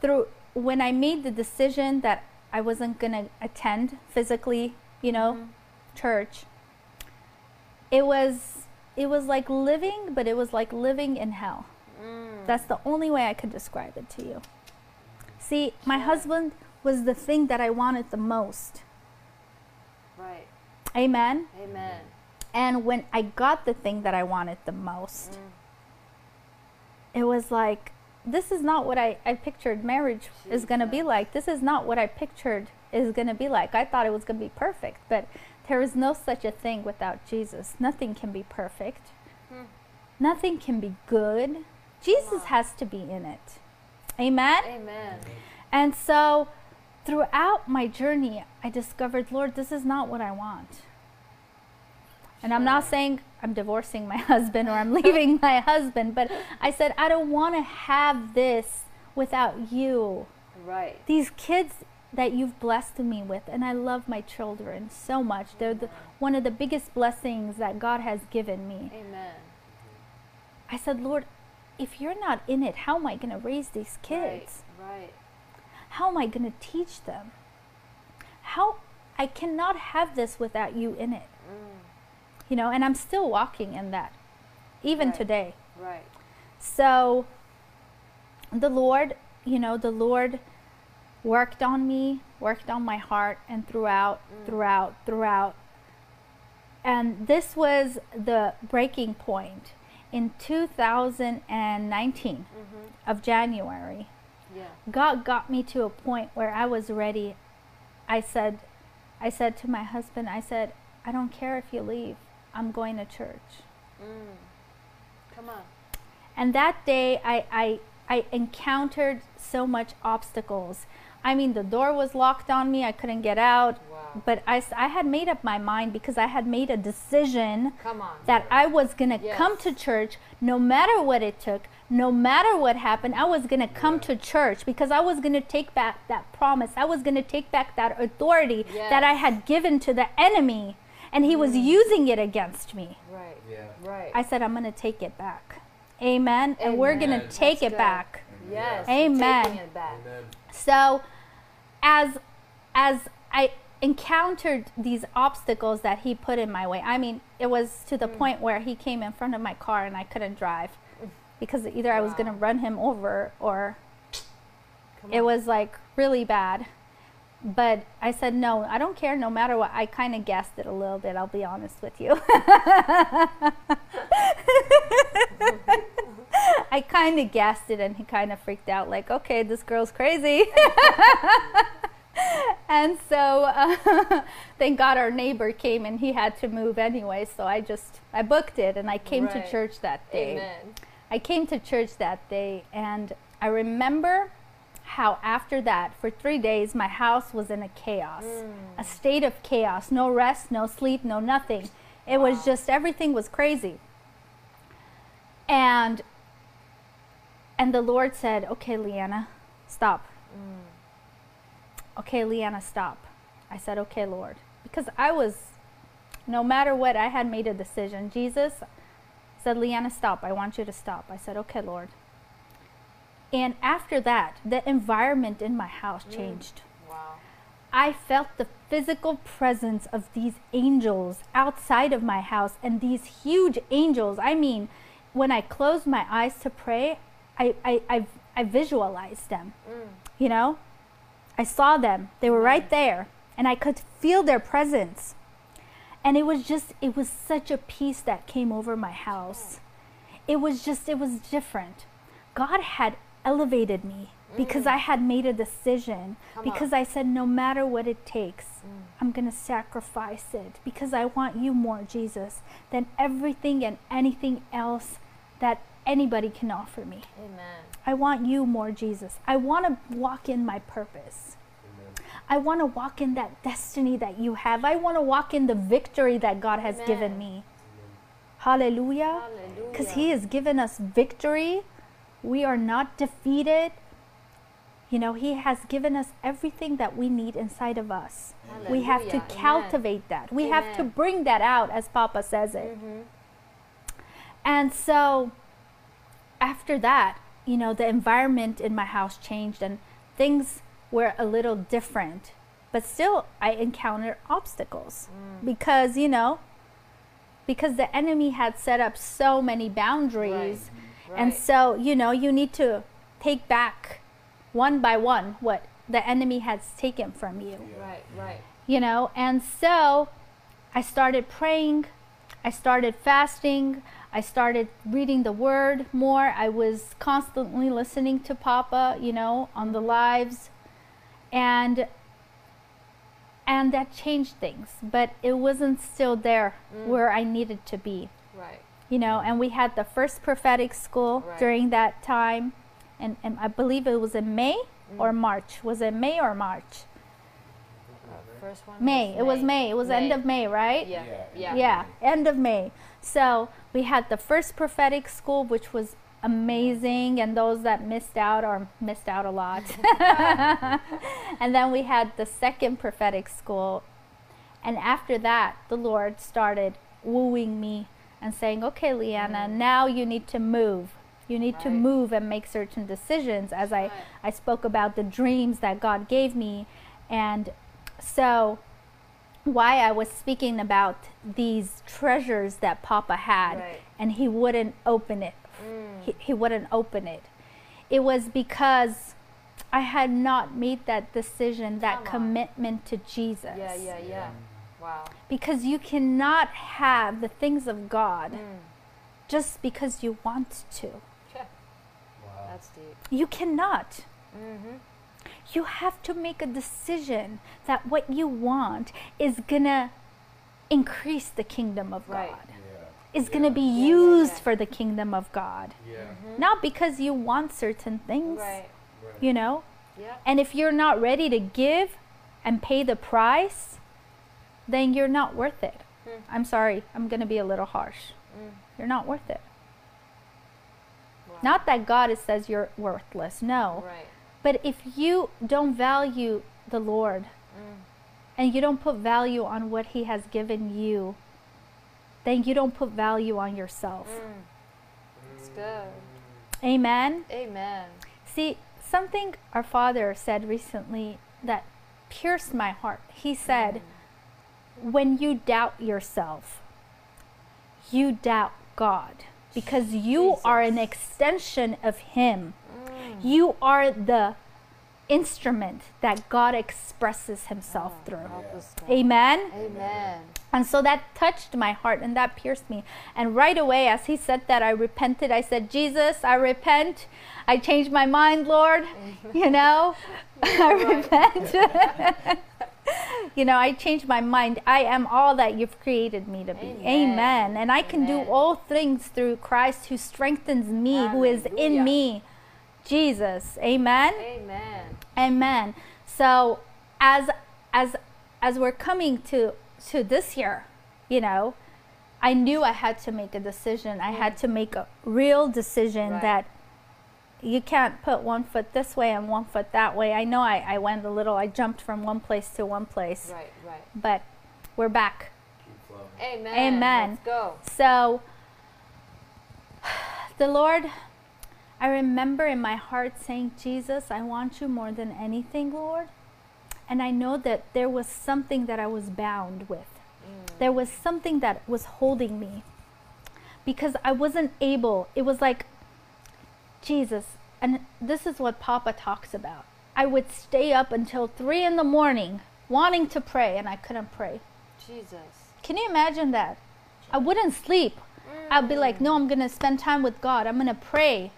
through when I made the decision that I wasn't gonna attend physically, you know, Mhm. church. It was it was like living, but it was like living in hell. Mm. That's the only way I could describe it to you. See, my husband was the thing that I wanted the most. right. Amen. Amen. And when I got the thing that I wanted the most, Mm. it was like, this is not what I, I pictured marriage is going to be like. This is not what I pictured is going to be like. I thought it was going to be perfect, but there is no such a thing without Jesus. Nothing can be perfect, Hmm. nothing can be good. Jesus has to be in it. Amen? Amen. And so throughout my journey, I discovered, Lord, this is not what I want. And I'm not saying I'm divorcing my husband or I'm leaving my husband, but I said, I don't want to have this without you. Right. These kids that you've blessed me with, and I love my children so much. They're the, one of the biggest blessings that God has given me. Amen. I said, Lord, if you're not in it, how am I going to raise these kids? Right. Right. How am I going to teach them? How I cannot have this without you in it. Mm. You know, and I'm still walking in that even Right. today. Right. So the Lord, you know, the Lord worked on me, worked on my heart and throughout, Mm. throughout, throughout. And this was the breaking point in 2019 Mm-hmm. of January. Yeah. God got me to a point where I was ready. I said, I said to my husband, I said, I don't care if you leave. I'm going to church. Mm. Come on. And that day, I, I, I encountered so much obstacles. I mean, the door was locked on me. I couldn't get out. Wow. But I had made up my mind because I had made a decision Come on. that I was going to Yes. come to church no matter what it took, no matter what happened. I was going to come to church because I was going to take back that promise. I was going to take back that authority that I had given to the enemy, and he was mm. using it against me. Right. Yeah. Right. I said, I'm going to take it back. Amen. And we're going to take That's it good. back. yes. Amen. Taking it back. Amen. So as as I encountered these obstacles that he put in my way. I mean, it was to the Mm. point where he came in front of my car and I couldn't drive because either I was going to run him over or it was like really bad. But I said, no, I don't care no matter what. I kind of guessed it a little bit, I'll be honest with you. I kind of guessed it, and he kind of freaked out, like, okay, this girl's crazy. and so, uh, thank God our neighbor came and he had to move anyway. So I just, I booked it and I came Right. to church that day. Amen. I came to church that day and I remember how after that, for three days, my house was in a chaos, a state of chaos. No rest, no sleep, no nothing. It was just everything was crazy. And and the Lord said, "Okay, Leanna, stop. Mm. Okay, Leanna, stop." I said, "Okay, Lord," because I was, no matter what, I had made a decision. Jesus said, Leanna, stop. I want you to stop. I said, okay, Lord. And after that, the environment in my house mm. changed. Wow. I felt the physical presence of these angels outside of my house and these huge angels. I mean, when I closed my eyes to pray, I, I, I, I visualized them. Mm. You know, I saw them, they were right mm. there, and I could feel their presence. And it was just, it was such a peace that came over my house. It was just, it was different. God had elevated me because mm. I had made a decision, Come because on. I said, no matter what it takes, I'm going to sacrifice it because I want you more, Jesus, than everything and anything else that anybody can offer me. Amen. I want you more, Jesus. I want to walk in my purpose. I want to walk in that destiny that you have. I want to walk in the victory that God has given me. Hallelujah. Because He has given us victory. We are not defeated. You know, He has given us everything that we need inside of us. We have to Hallelujah. Amen. cultivate that. We have to bring that out, as Papa says it. Mhm. And so after that, you know, the environment in my house changed and things were a little different. But still, I encountered obstacles mm. because, you know, because the enemy had set up so many boundaries. Mm, and Right. so, you know, you need to take back one by one what the enemy has taken from you Right. Right. you know and so i started praying i started fasting. I started reading the word more. I was constantly listening to papa you know on the lives. And and that changed things but it wasn't still there mm. where i needed to be. Right. you know and we had the first prophetic school Right. during that time. And, and i believe it was in may or mm. march. Was it may or march first one. may it was may it was end May. of may right Yeah. Yeah. Yeah. yeah, end of May. So we had the first prophetic school, which was amazing, and those that missed out or missed out a lot. and then we had the second prophetic school, and after that, the Lord started wooing me and saying, "Okay, Leanna, mm-hmm. now you need to move." You need to move and make certain decisions as I, I spoke about the dreams that God gave me. And so why I was speaking about these treasures that Papa had Right. and he wouldn't open it. He, he wouldn't open it. It was because I had not made that decision, that Come on. commitment to Jesus. Yeah. Yeah. Yeah. Wow. Because you cannot have the things of God Mm. just because you want to. Check. Wow. That's deep. You cannot. Mm-hmm. You have to make a decision that what you want is gonna increase the kingdom of Right. God. Yeah. Is gonna be used yeah. for the kingdom of God. Yeah. Not because you want certain things, Right. Right. you know? Yeah. And if you're not ready to give and pay the price, then you're not worth it. Hmm. I'm sorry, I'm going to be a little harsh. Mm. You're not worth it. Wow. Not that God says you're worthless, no. Right. But if you don't value the Lord Mm. and you don't put value on what He has given you, then you don't put value on yourself. Mm. It's good. Amen. Amen. See, something our father said recently that pierced my heart. He said, When you doubt yourself, you doubt God because you are an extension of Him. You are the instrument that God expresses Himself Oh, through. Amen. Amen. And so that touched my heart and that pierced me. And right away, as he said that, I repented. I said, Jesus, I repent. I changed my mind, Lord. You know, I repent. you know, I changed my mind. I am all that you've created me to be. Amen. Amen. And I can do all things through Christ who strengthens me, who is in me. Jesus. Amen. Amen. Amen. So as as as we're coming to to this year, you know, I knew I had to make a decision. I had to make a real decision Right. that you can't put one foot this way and one foot that way. I know I, I went a little I jumped from one place to one place. Right. Right. But we're back. Amen. Amen. Let's go. So the Lord I remember in my heart saying, Jesus, I want you more than anything, Lord. And I know that there was something that I was bound with. Mm. There was something that was holding me because I wasn't able. It was like, Jesus, and this is what Papa talks about. I would stay up until three in the morning wanting to pray, and I couldn't pray. Jesus. Can you imagine that? I wouldn't sleep. I'd be like, mm. no, I'm going to spend time with God. I'm going to pray.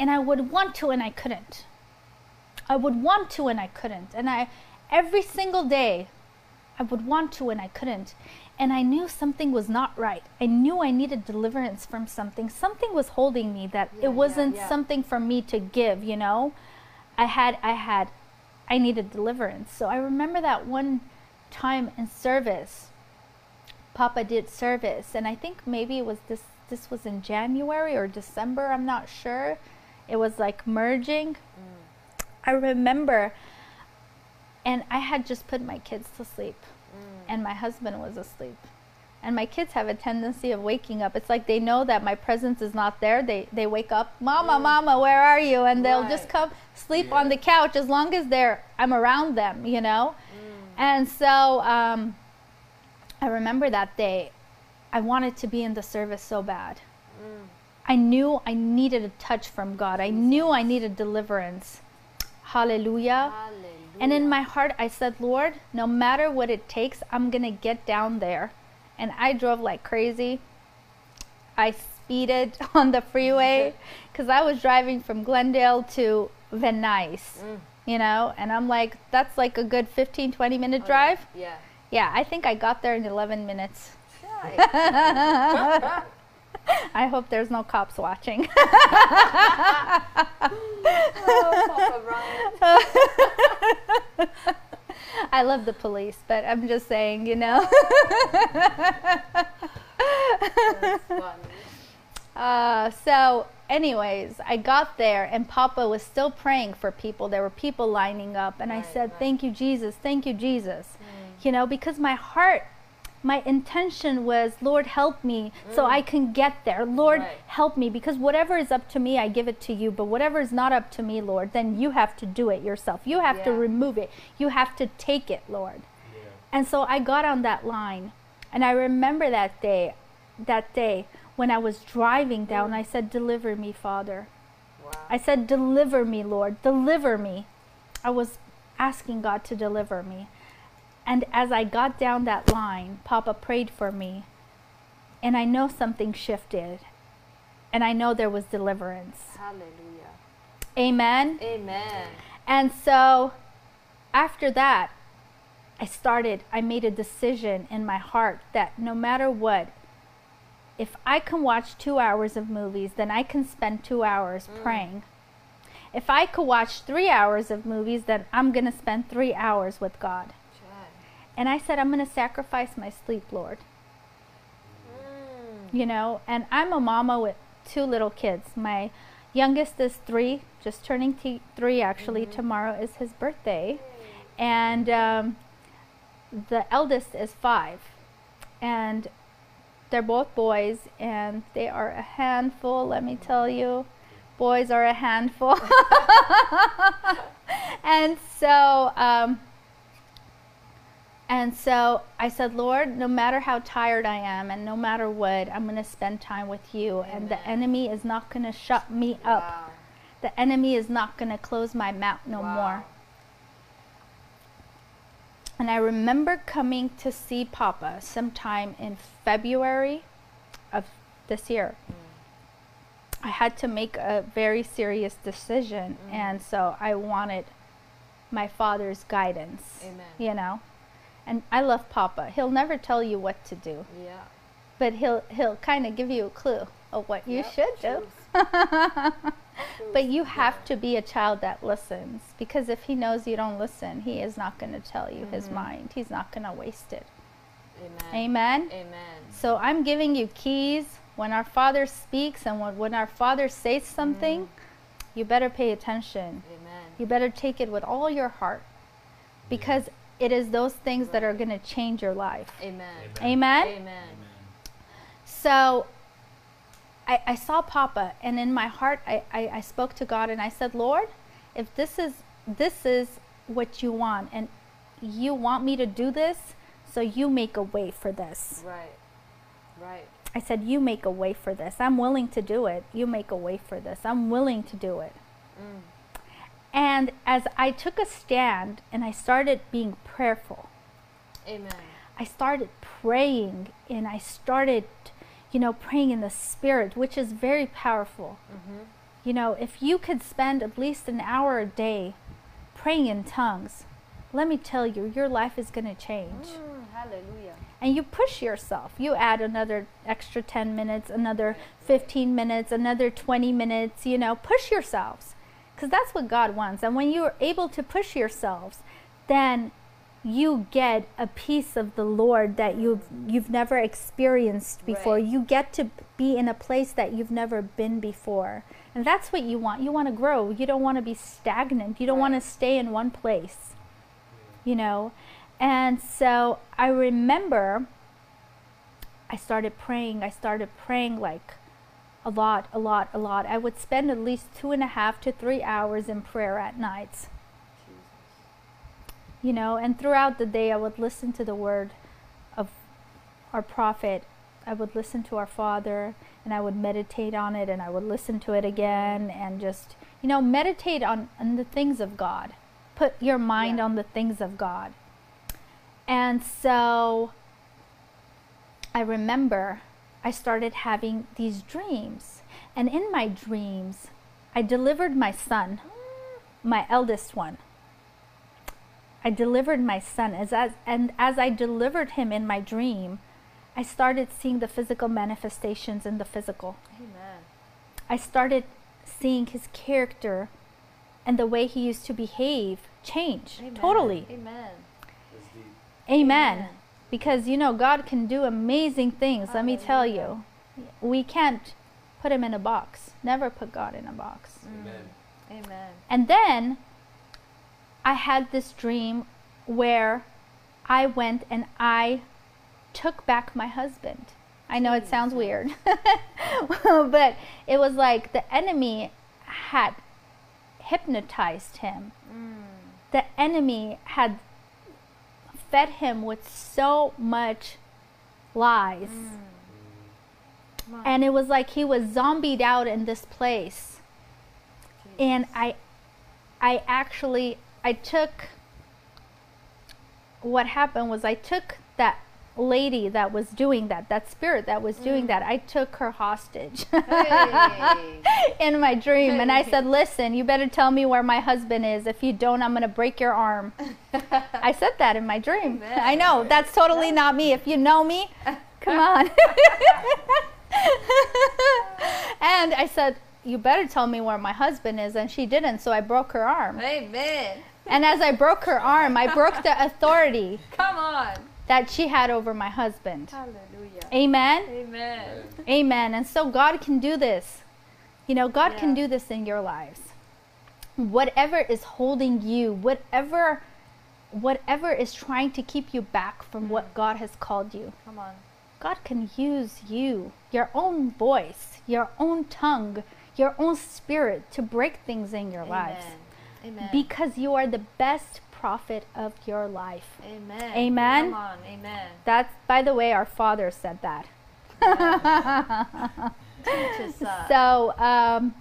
And I would want to, and I couldn't. I would want to, and I couldn't. And I, every single day, I would want to, and I couldn't. And I knew something was not right. I knew I needed deliverance from something. Something was holding me that Yeah, it wasn't yeah. something for me to give, you know? I had, I had, I needed deliverance. So I remember that one time in service, Papa did service, and I think maybe it was this. This was in January or December. I'm not sure. It was like merging. Mm. I remember, and I had just put my kids to sleep, mm. and my husband was asleep. And my kids have a tendency of waking up. It's like they know that my presence is not there. They they wake up, "Mama, mm. mama, where are you?" And they'll just come sleep on the couch as long as they're I'm around them, you know. And so um, I remember that day, I wanted to be in the service so bad. I knew I needed a touch from God. I knew I needed deliverance. Hallelujah. Hallelujah. And in my heart, I said, Lord, no matter what it takes, I'm going to get down there. And I drove like crazy. I speeded on the freeway because I was driving from Glendale to Van Nuys, mm. you know, and I'm like, that's like a good 15, 20 minute Oh, drive. Yeah. Yeah, I think I got there in 11 minutes. I hope there's no cops watching. oh, I love the police, but I'm just saying, you know. Uh, so, anyways, I got there and Papa was still praying for people. There were people lining up, and I said, right. Thank you, Jesus. Thank you, Jesus. You know, because my heart, my intention was, Lord, help me so I can get there. Lord, Mm. Right. help me because whatever is up to me, I give it to you. But whatever is not up to me, Lord, then you have to do it yourself. You have to remove it. You have to take it, Lord. Yeah. And so I got on that line. And I remember that day, that day when I was driving down, I said, Deliver me, Father. Wow. I said, Deliver me, Lord. Deliver me. I was asking God to deliver me. And as I got down that line, Papa prayed for me. And I know something shifted. And I know there was deliverance. Hallelujah. Amen. Amen. And so after that, I started, I made a decision in my heart that no matter what, if I can watch two hours of movies, then I can spend two hours mm. praying. If I could watch three hours of movies, then I'm going to spend three hours with God. And I said, I'm going to sacrifice my sleep, Lord. Mm. You know, and I'm a mama with two little kids. My youngest is three, just turning t- three actually. Tomorrow is his birthday. And um, the eldest is five. And they're both boys, and they are a handful, let me tell you. Boys are a handful. and so, um, and so I said, Lord, no matter how tired I am and no matter what, I'm going to spend time with you. And the enemy is not going to shut me up. Wow. The enemy is not going to close my mouth no Wow. more. And I remember coming to see Papa sometime in February of this year. I had to make a very serious decision, Mm. and so I wanted my father's guidance. Amen. You know, and I love Papa. He'll never tell you what to do, Yeah. but he'll he'll kind of give you a clue of what you Yep, should do. But you have to be a child that listens because if he knows you don't listen, he is not going to tell you his Mhm. mind. He's not going to waste it. Amen. Amen. Amen. So I'm giving you keys. When our Father speaks and when, when our Father says something, you better pay attention. Amen. You better take it with all your heart because it is those things that are going to change your life. Amen. Amen. Amen. So I, I saw Papa, and in my heart, I, I, I spoke to God and I said, Lord, if this is this is what you want, and you want me to do this, so you make a way for this. Right. Right. I said, You make a way for this. I'm willing to do it. You make a way for this. I'm willing to do it. Mm. And as I took a stand and I started being prayerful, Amen. I started praying and I started, you know, praying in the spirit, which is very powerful. Mm-hmm. You know, if you could spend at least an hour a day praying in tongues, let me tell you, your life is going to change. Mm, hallelujah. And you push yourself. You add another extra 10 minutes, another 15 minutes, another 20 minutes, you know, push yourselves. Because that's what God wants. And when you're able to push yourselves, then you get a piece of the Lord that you've you've never experienced before. Right. You get to be in a place that you've never been before. And that's what you want. You want to grow. You don't want to be stagnant. You don't want to stay in one place. You know? And so I remember I started praying. I started praying like a lot, a lot, a lot. I would spend at least two and a half to three hours in prayer at nights. You know and throughout the day i would listen to the word of our prophet. I would listen to our father and i would meditate on it and i would listen to it again and just you know meditate on, on the things of god. Put your mind Yeah. on the things of god. And so i remember i started having these dreams. And in my dreams i delivered my son my eldest one I delivered my son as, as and as I delivered him in my dream, I started seeing the physical manifestations in the physical. Amen. I started seeing his character and the way he used to behave change Amen. totally. Amen. Amen. Amen. Because you know God can do amazing things, let me tell you. We can't put him in a box. Never put God in a box. Mm. Amen. Amen. And then I had this dream where I went and I took back my husband. I know it sounds weird, but it was like the enemy had hypnotized him. Mm. The enemy had fed him with so much lies. On. And it was like he was zombied out in this place. and I I actually I took what happened was I took that lady that was doing that, that spirit that was doing mm. that, I took her hostage Hey. in my dream. And I said, Listen, you better tell me where my husband is. If you don't, I'm going to break your arm. I said that in my dream. Amen. I know, that's totally not me. If you know me, come on. and I said, You better tell me where my husband is. And she didn't, so I broke her arm. Amen. And as I broke her arm, I broke the authority Come on. that she had over my husband. Hallelujah. Amen. Amen. Amen. And so God can do this. You know, God can do this in your lives. Whatever is holding you, whatever whatever is trying to keep you back from what mm. God has called you. Come on. God can use you, your own voice, your own tongue, your own spirit to break things in your lives Amen. Because you are the best prophet of your life. Amen. Amen. Come on. Amen. That's by the way our father said that. That. So, um,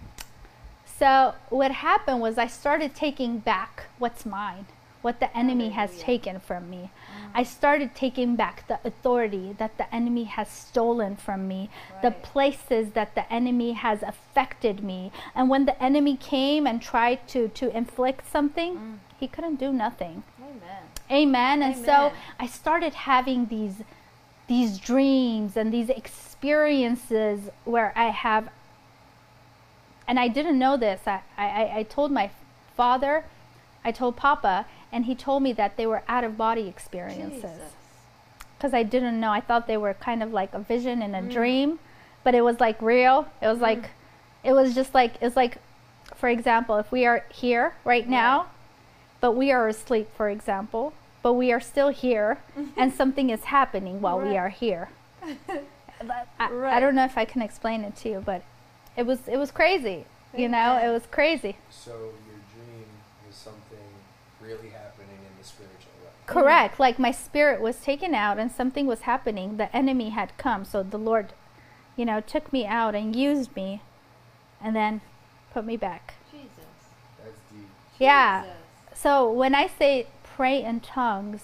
so what happened was I started taking back what's mine, what the enemy has taken from me. I started taking back the authority that the enemy has stolen from me, the places that the enemy has affected me. And when the enemy came and tried to to inflict something, mm. he couldn't do nothing. Amen. Amen. And so I started having these these dreams and these experiences where I have and I didn't know this. I, I, I told my father, I told Papa, and he told me that they were out of body experiences. Because I didn't know. I thought they were kind of like a vision and a mm. dream, but it was like real. It was mm. like, it was just like, it's like, for example, if we are here right now, but we are asleep, for example, but we are still here and something is happening while we are here. I, I don't know if I can explain it to you, but it was it was crazy. You know, Amen. it was crazy. So your dream was something really happening in the spiritual realm. Correct. Like my spirit was taken out and something was happening. The enemy had come. So the Lord, you know, took me out and used me and then put me back. Jesus. That's deep. Yeah. Jesus. So when I say pray in tongues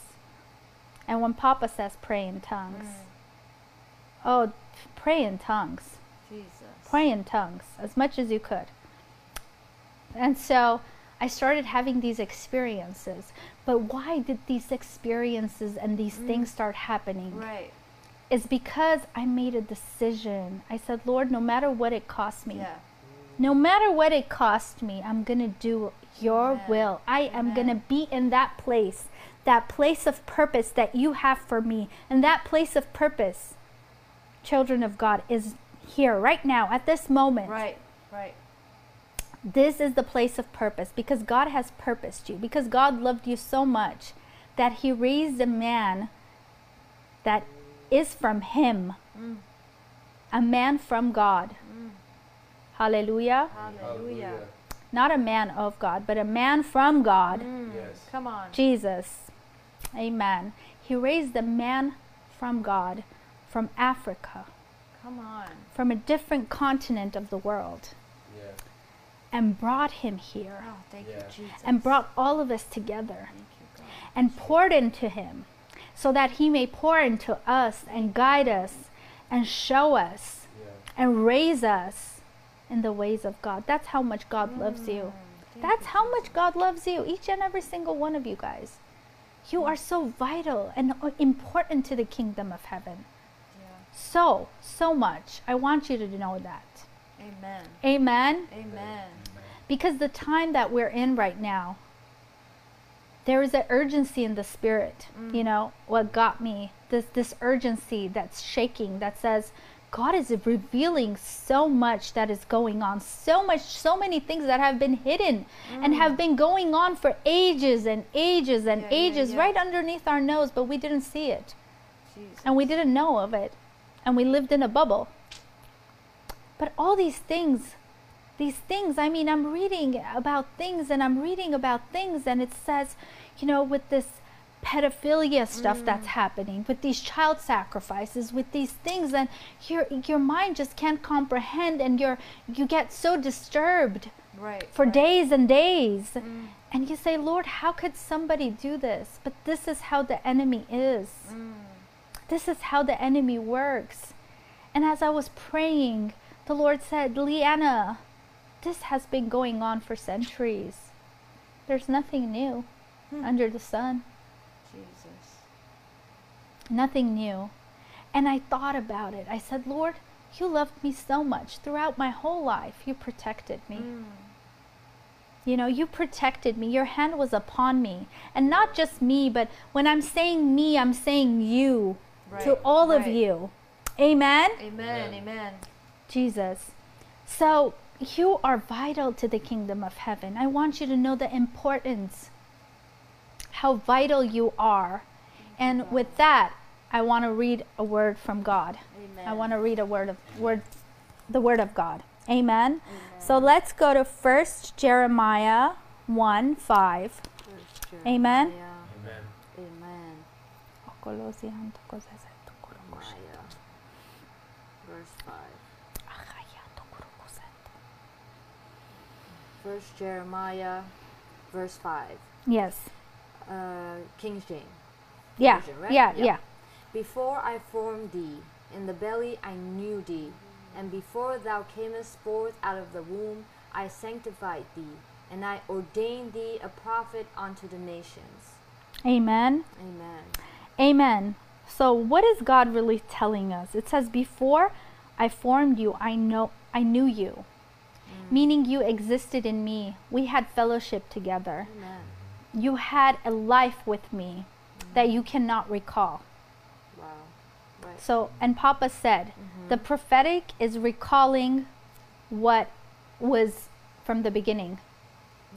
and when Papa says pray in tongues, mm. oh, pray in tongues. Jesus. Pray in tongues as much as you could. And so I started having these experiences. But why did these experiences and these mm. things start happening? Right. Is because I made a decision. I said, Lord, no matter what it costs me, Yeah. no matter what it costs me, I'm going to do your Amen. will. I am going to be in that place, that place of purpose that you have for me. And that place of purpose, children of God, is here right now at this moment. Right. Right. This is the place of purpose because God has purposed you, because God loved you so much that He raised a man that is from Him, a man from God. Hallelujah. Hallelujah. Not a man of God, but a man from God, Mm. Yes. Come on. Jesus. Amen. He raised a man from God, from Africa, Come on. from a different continent of the world, Yeah. And brought him here. Oh, thank Yeah. you, Jesus. and brought all of us together you, and poured into him so that he may pour into us and guide us and show us Yeah. and raise us in the ways of God. That's how much God loves you. Mm, thank That's you, how much God loves you, each and every single one of you guys. You are so vital and important to the kingdom of heaven. Yeah. So, so much. I want you to know that. Amen. Amen. Amen. Because the time that we're in right now, there is an urgency in the spirit. Mm. You know, what got me, this this urgency that's shaking that says, God is revealing so much that is going on, so much, so many things that have been hidden and mm. have been going on for ages and ages and Yeah, yeah, ages yeah. right underneath our nose, but we didn't see it Jesus. and we didn't know of it and we lived in a bubble but all these things these things i mean i'm reading about things and i'm reading about things and it says you know with this pedophilia stuff that's mm. happening with these child sacrifices with these things and your your mind just can't comprehend and you're you get so disturbed Right. for right. days and days mm. and you say lord how could somebody do this but this is how the enemy is mm. This is how the enemy works. And as I was praying, the Lord said, Leanna, this has been going on for centuries. There's nothing new under the sun. Jesus. Nothing new. And I thought about it. I said, Lord, you loved me so much throughout my whole life. You protected me. Mm. You know, you protected me. Your hand was upon me. And not just me, but when I'm saying me, I'm saying you to Right, all of you. Amen? Amen. Amen. Amen. Jesus. So you are vital to the kingdom of heaven. I want you to know the importance, how vital you are. And with that, I want to read a word from God. Amen. I want to read a word of word the word of God. Amen. So let's go to first Jeremiah 1 5. First Amen. Amen. Amen. Jeremiah. Verse 5. First Jeremiah, verse 5. Yes. Uh, King James. Yeah. Version, right? Yeah, Yeah. yeah. Before I formed thee, in the belly I knew thee, and before thou camest forth out of the womb, I sanctified thee, and I ordained thee a prophet unto the nations. Amen. Amen. Amen. So what is God really telling us? It says before I formed you, I know I knew you. Meaning you existed in me. We had fellowship together. Amen. You had a life with me that you cannot recall. Wow. Right. So, and Papa said, mm-hmm. the prophetic is recalling what was from the beginning.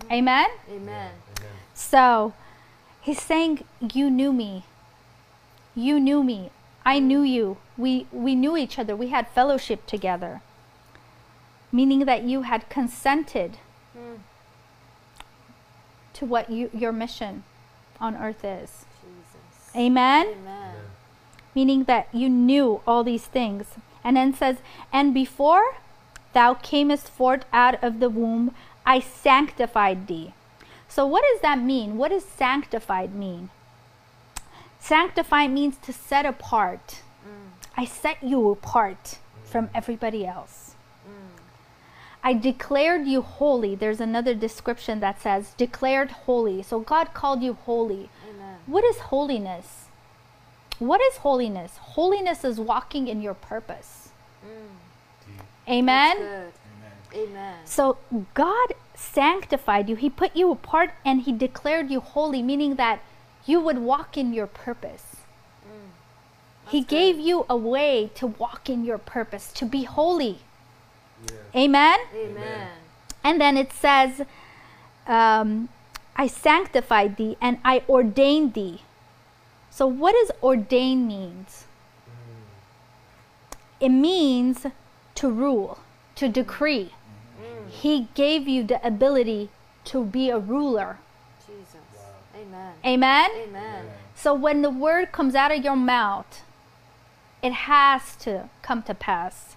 Mm-hmm. Amen? Amen. Amen. So, he's saying, You knew me. You knew me. I mm. knew you. We, we knew each other. We had fellowship together. Meaning that you had consented Mm. to what you, your mission on earth is. Jesus. Amen? Amen. meaning that you knew all these things. And then says, And before thou camest forth out of the womb, I sanctified thee. So, what does that mean? What does sanctified mean? Sanctified means to set apart. I set you apart from everybody else. I declared you holy. There's another description that says, declared holy. So, God called you holy. Amen. What is holiness? What is holiness? Holiness is walking in your purpose. Mm. Amen? Amen. Amen. So God sanctified you. He put you apart and He declared you holy, meaning that you would walk in your purpose. Mm. he That's gave you a way to walk in your purpose, to be holy. Yeah. Amen? Amen. And then it says, um, I sanctified thee and I ordained thee. So, what does ordain means? It means to rule, to decree. He gave you the ability to be a ruler. Jesus. Wow. Amen. Amen? Amen. So, when the word comes out of your mouth, it has to come to pass.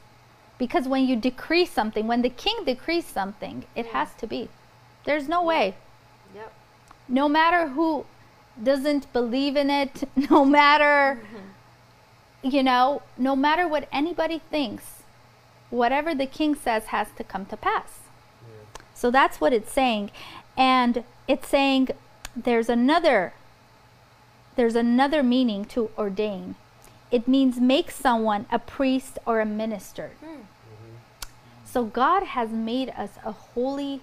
Because when you decree something, when the king decrees something, it mm. has to be. There's no way. Yep. no matter who doesn't believe in it, no matter, mm-hmm. you know, no matter what anybody thinks, whatever the king says has to come to pass. Yeah. So that's what it's saying. And it's saying there's another there's another meaning to ordain. It means make someone a priest or a minister. Hmm. So God has made us a holy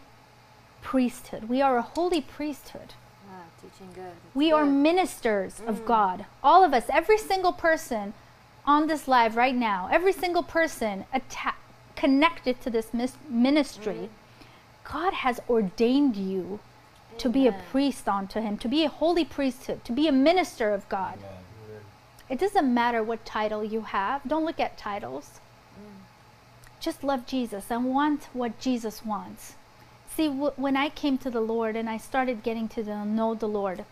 priesthood. We are a holy priesthood. Ah, teaching good. It's We are good. ministers of God. All of us, every single person on this live right now, every single person atta- connected to this mis- ministry, God has ordained you to be a priest unto Him, to be a holy priesthood, to be a minister of God. Amen. Amen. It doesn't matter what title you have. Don't look at titles. Just love Jesus and want what Jesus wants. See, w- when I came to the Lord and I started getting to the, know the Lord,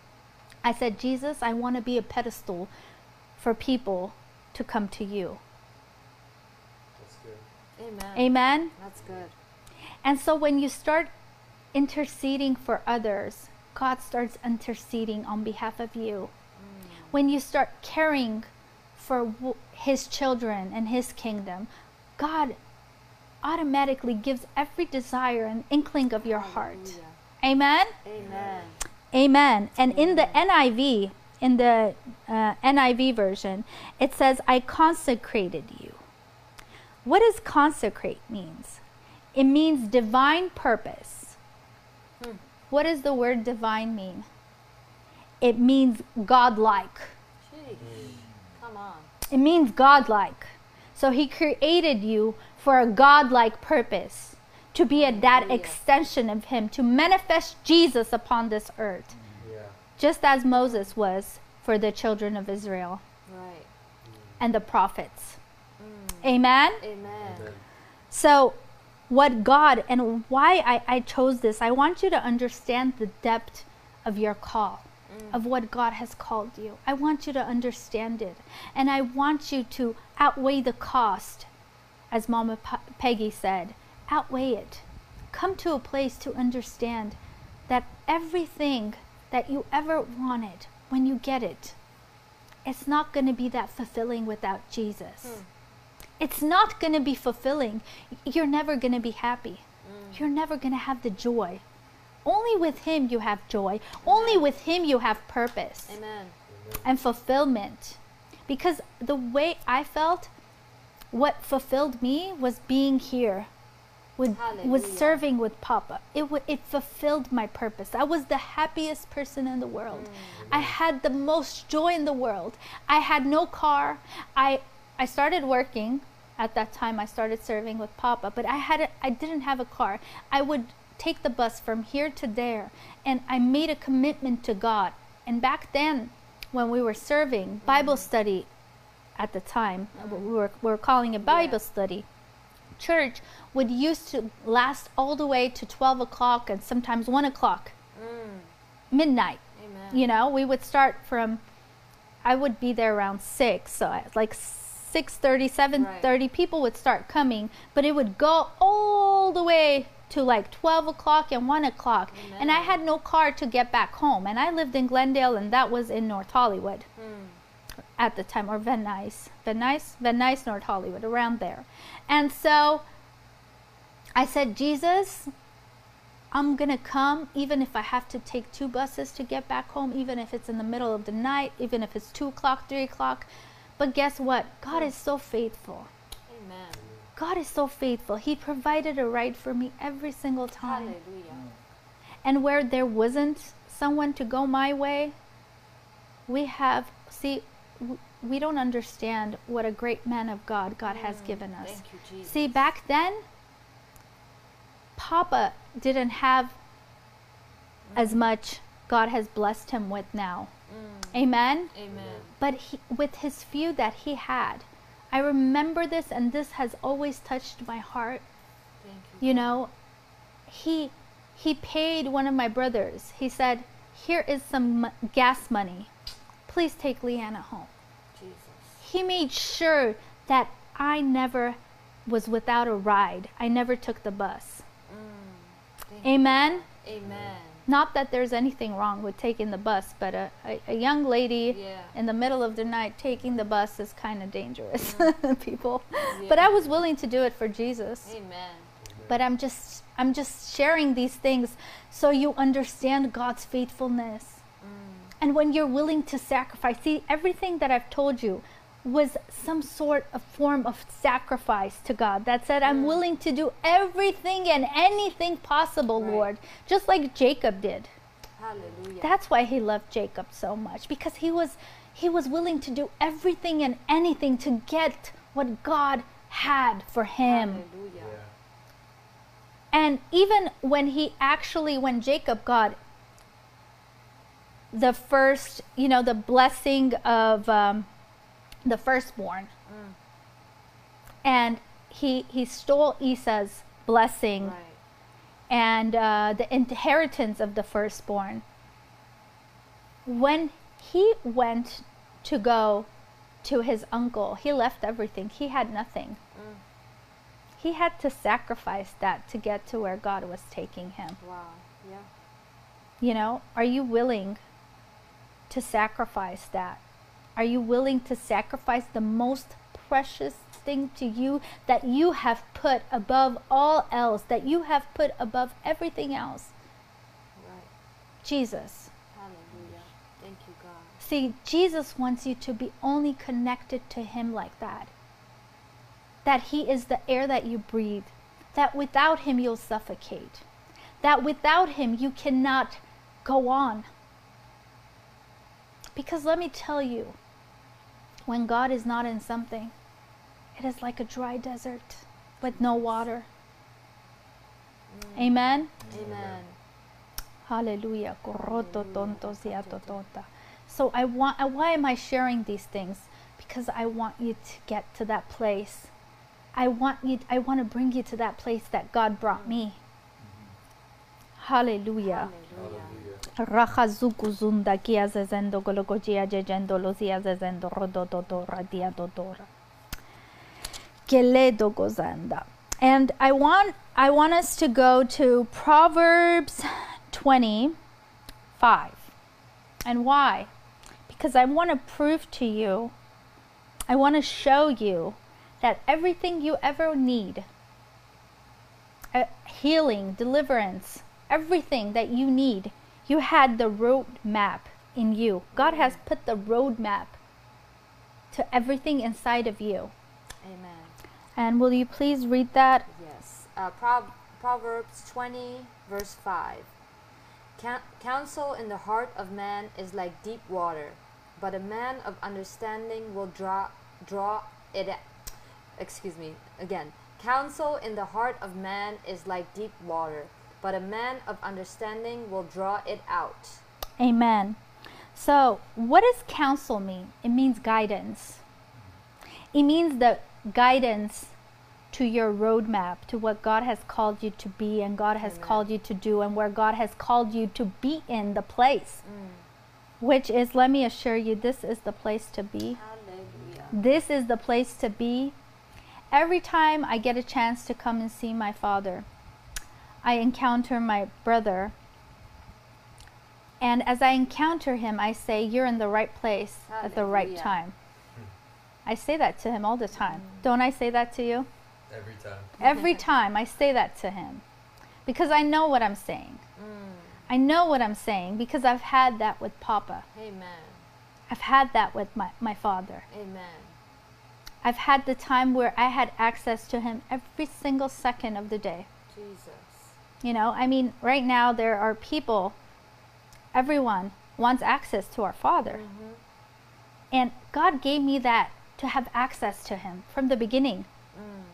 I said, Jesus, I want to be a pedestal for people to come to you. That's good. Amen. Amen? That's good. And so when you start interceding for others, God starts interceding on behalf of you. Mm. When you start caring for w- his children and his kingdom, God automatically gives every desire an inkling of your heart. Amen. Amen. Amen. And in the NIV, in the uh, NIV version, it says, I consecrated you. What does consecrate means? It means divine purpose. Hmm. What does the word divine mean? It means godlike. Jeez. Come on. It means godlike. So he created you for a godlike purpose, to be a, that Hallelujah. extension of him, to manifest Jesus upon this earth Yeah. just as Moses was for the children of Israel Right. and the prophets. Mm. Amen? Amen. Amen. So, what God and why I, I chose this, I want you to understand the depth of your call, of what God has called you. I want you to understand it. And I want you to outweigh the cost, as Mama P- Peggy said, outweigh it. Come to a place to understand that everything that you ever wanted, when you get it, it's not going to be that fulfilling without Jesus. Hmm. It's not going to be fulfilling. You're never going to be happy. Hmm. You're never going to have the joy. Only with Him you have joy. Only with Him you have purpose Amen. and fulfillment. Because the way I felt, what fulfilled me was being here, with, was serving with Papa. It, w- it fulfilled my purpose. I was the happiest person in the world. Mm. I had the most joy in the world. I had no car. I, I started working at that time. I started serving with Papa, but I had a, I didn't have a car. I would take the bus from here to there, and I made a commitment to God. And back then, when we were serving Bible mm. study, at the time we were, we were calling it Bible Yeah. study. Church would used to last all the way to twelve o'clock and sometimes one o'clock, Mm. midnight Amen. you know we would start from i would be there around 6 so at like 6.30 7.30 people would start coming but it would go all the way to like 12 o'clock and 1 o'clock and i had no car to get back home and i lived in glendale and that was in north hollywood Mm. At the time, or Van Nuys, Van Nuys, Van Nuys, North Hollywood, around there. And so I said, Jesus, I'm gonna come, even if I have to take two buses to get back home, even if it's in the middle of the night, even if it's two o'clock, three o'clock. But guess what? God is so faithful. Amen. God is so faithful. He provided a ride for me every single time. Hallelujah. And where there wasn't someone to go my way, we have, see, we don't understand what a great man of God God has given us. You. See, back then, Papa didn't have as much God has blessed him with now. Mm. Amen? Amen. But he, with his few that he had, I remember this, and this has always touched my heart Thank you. you know he he paid one of my brothers he said here is some gas money please take leanna home Jesus. he made sure that i never was without a ride i never took the bus Mm. Amen Amen. not that there's anything wrong with taking the bus but a, a, a young lady Yeah. in the middle of the night taking the bus is kind of dangerous people Yeah. but i was willing to do it for jesus Amen. but i'm just i'm just sharing these things so you understand god's faithfulness Mm. And when you're willing to sacrifice see everything that i've told you was some sort of form of sacrifice to god that said i'm mm. willing to do everything and anything possible Right. lord just like jacob did Hallelujah. that's why he loved jacob so much because he was he was willing to do everything and anything to get what god had for him Hallelujah. Yeah. and even when he actually, when Jacob got the first, you know, the blessing of um, the firstborn, Mm. and he he stole Esau's blessing Right. and uh, the inheritance of the firstborn. When he went to go to his uncle, he left everything. He had nothing. Mm. He had to sacrifice that to get to where God was taking him. Wow. Yeah. You know, are you willing to sacrifice that Are you willing to sacrifice the most precious thing to you that you have put above all else, that you have put above everything else? Right. Jesus. Hallelujah. Thank you, God. See, Jesus wants you to be only connected to Him like that. That He is the air that you breathe. That without Him you'll suffocate. That without Him you cannot go on. Because let me tell you, when God is not in something, it is like a dry desert with no water. Amen. Amen. Hallelujah. Koroto tonto siato tota. So I want. uh, Why am I sharing these things? Because I want you to get to that place. I want you. I want to bring you to that place that God brought me. Hallelujah. Hallelujah. Raja zuku zunda kia zezendo gologojia jejendo lozia zezendo rodododora dia dodora. Geledo gozanda. And I want I want us to go to Proverbs 25. And why? Because I want to prove to you, I want to show you that everything you ever need, uh, healing, deliverance, everything that you need, you had the road map in you. God has put the road map to everything inside of you. Amen. And will you please read that? Yes. Uh, Pro- Proverbs 20, verse 5. Counsel in the heart of man is like deep water, but a man of understanding will draw draw it. excuse me again. Counsel in the heart of man is like deep water, but a man of understanding will draw it out. Amen. So, what does counsel mean? It means guidance. It means the guidance to your roadmap, to what God has called you to be and God has Amen. called you to do, and where God has called you to be in the place. Mm. Which is, let me assure you, this is the place to be. Hallelujah. This is the place to be. Every time I get a chance to come and see my father, I encounter my brother. And as I encounter him, I say, You're in the right place at the right Hallelujah. time. I say that to him all the time. Don't I say that to you? Every time. Every time I say that to him because I know what I'm saying. Mm. I know what I'm saying because I've had that with Papa. Amen. I've had that with my, my father. Amen. I've had the time where I had access to him every single second of the day. Jesus. You know, I mean, right now there are people, everyone wants access to our Father. Mhm. And God gave me that to have access to him from the beginning, Mm.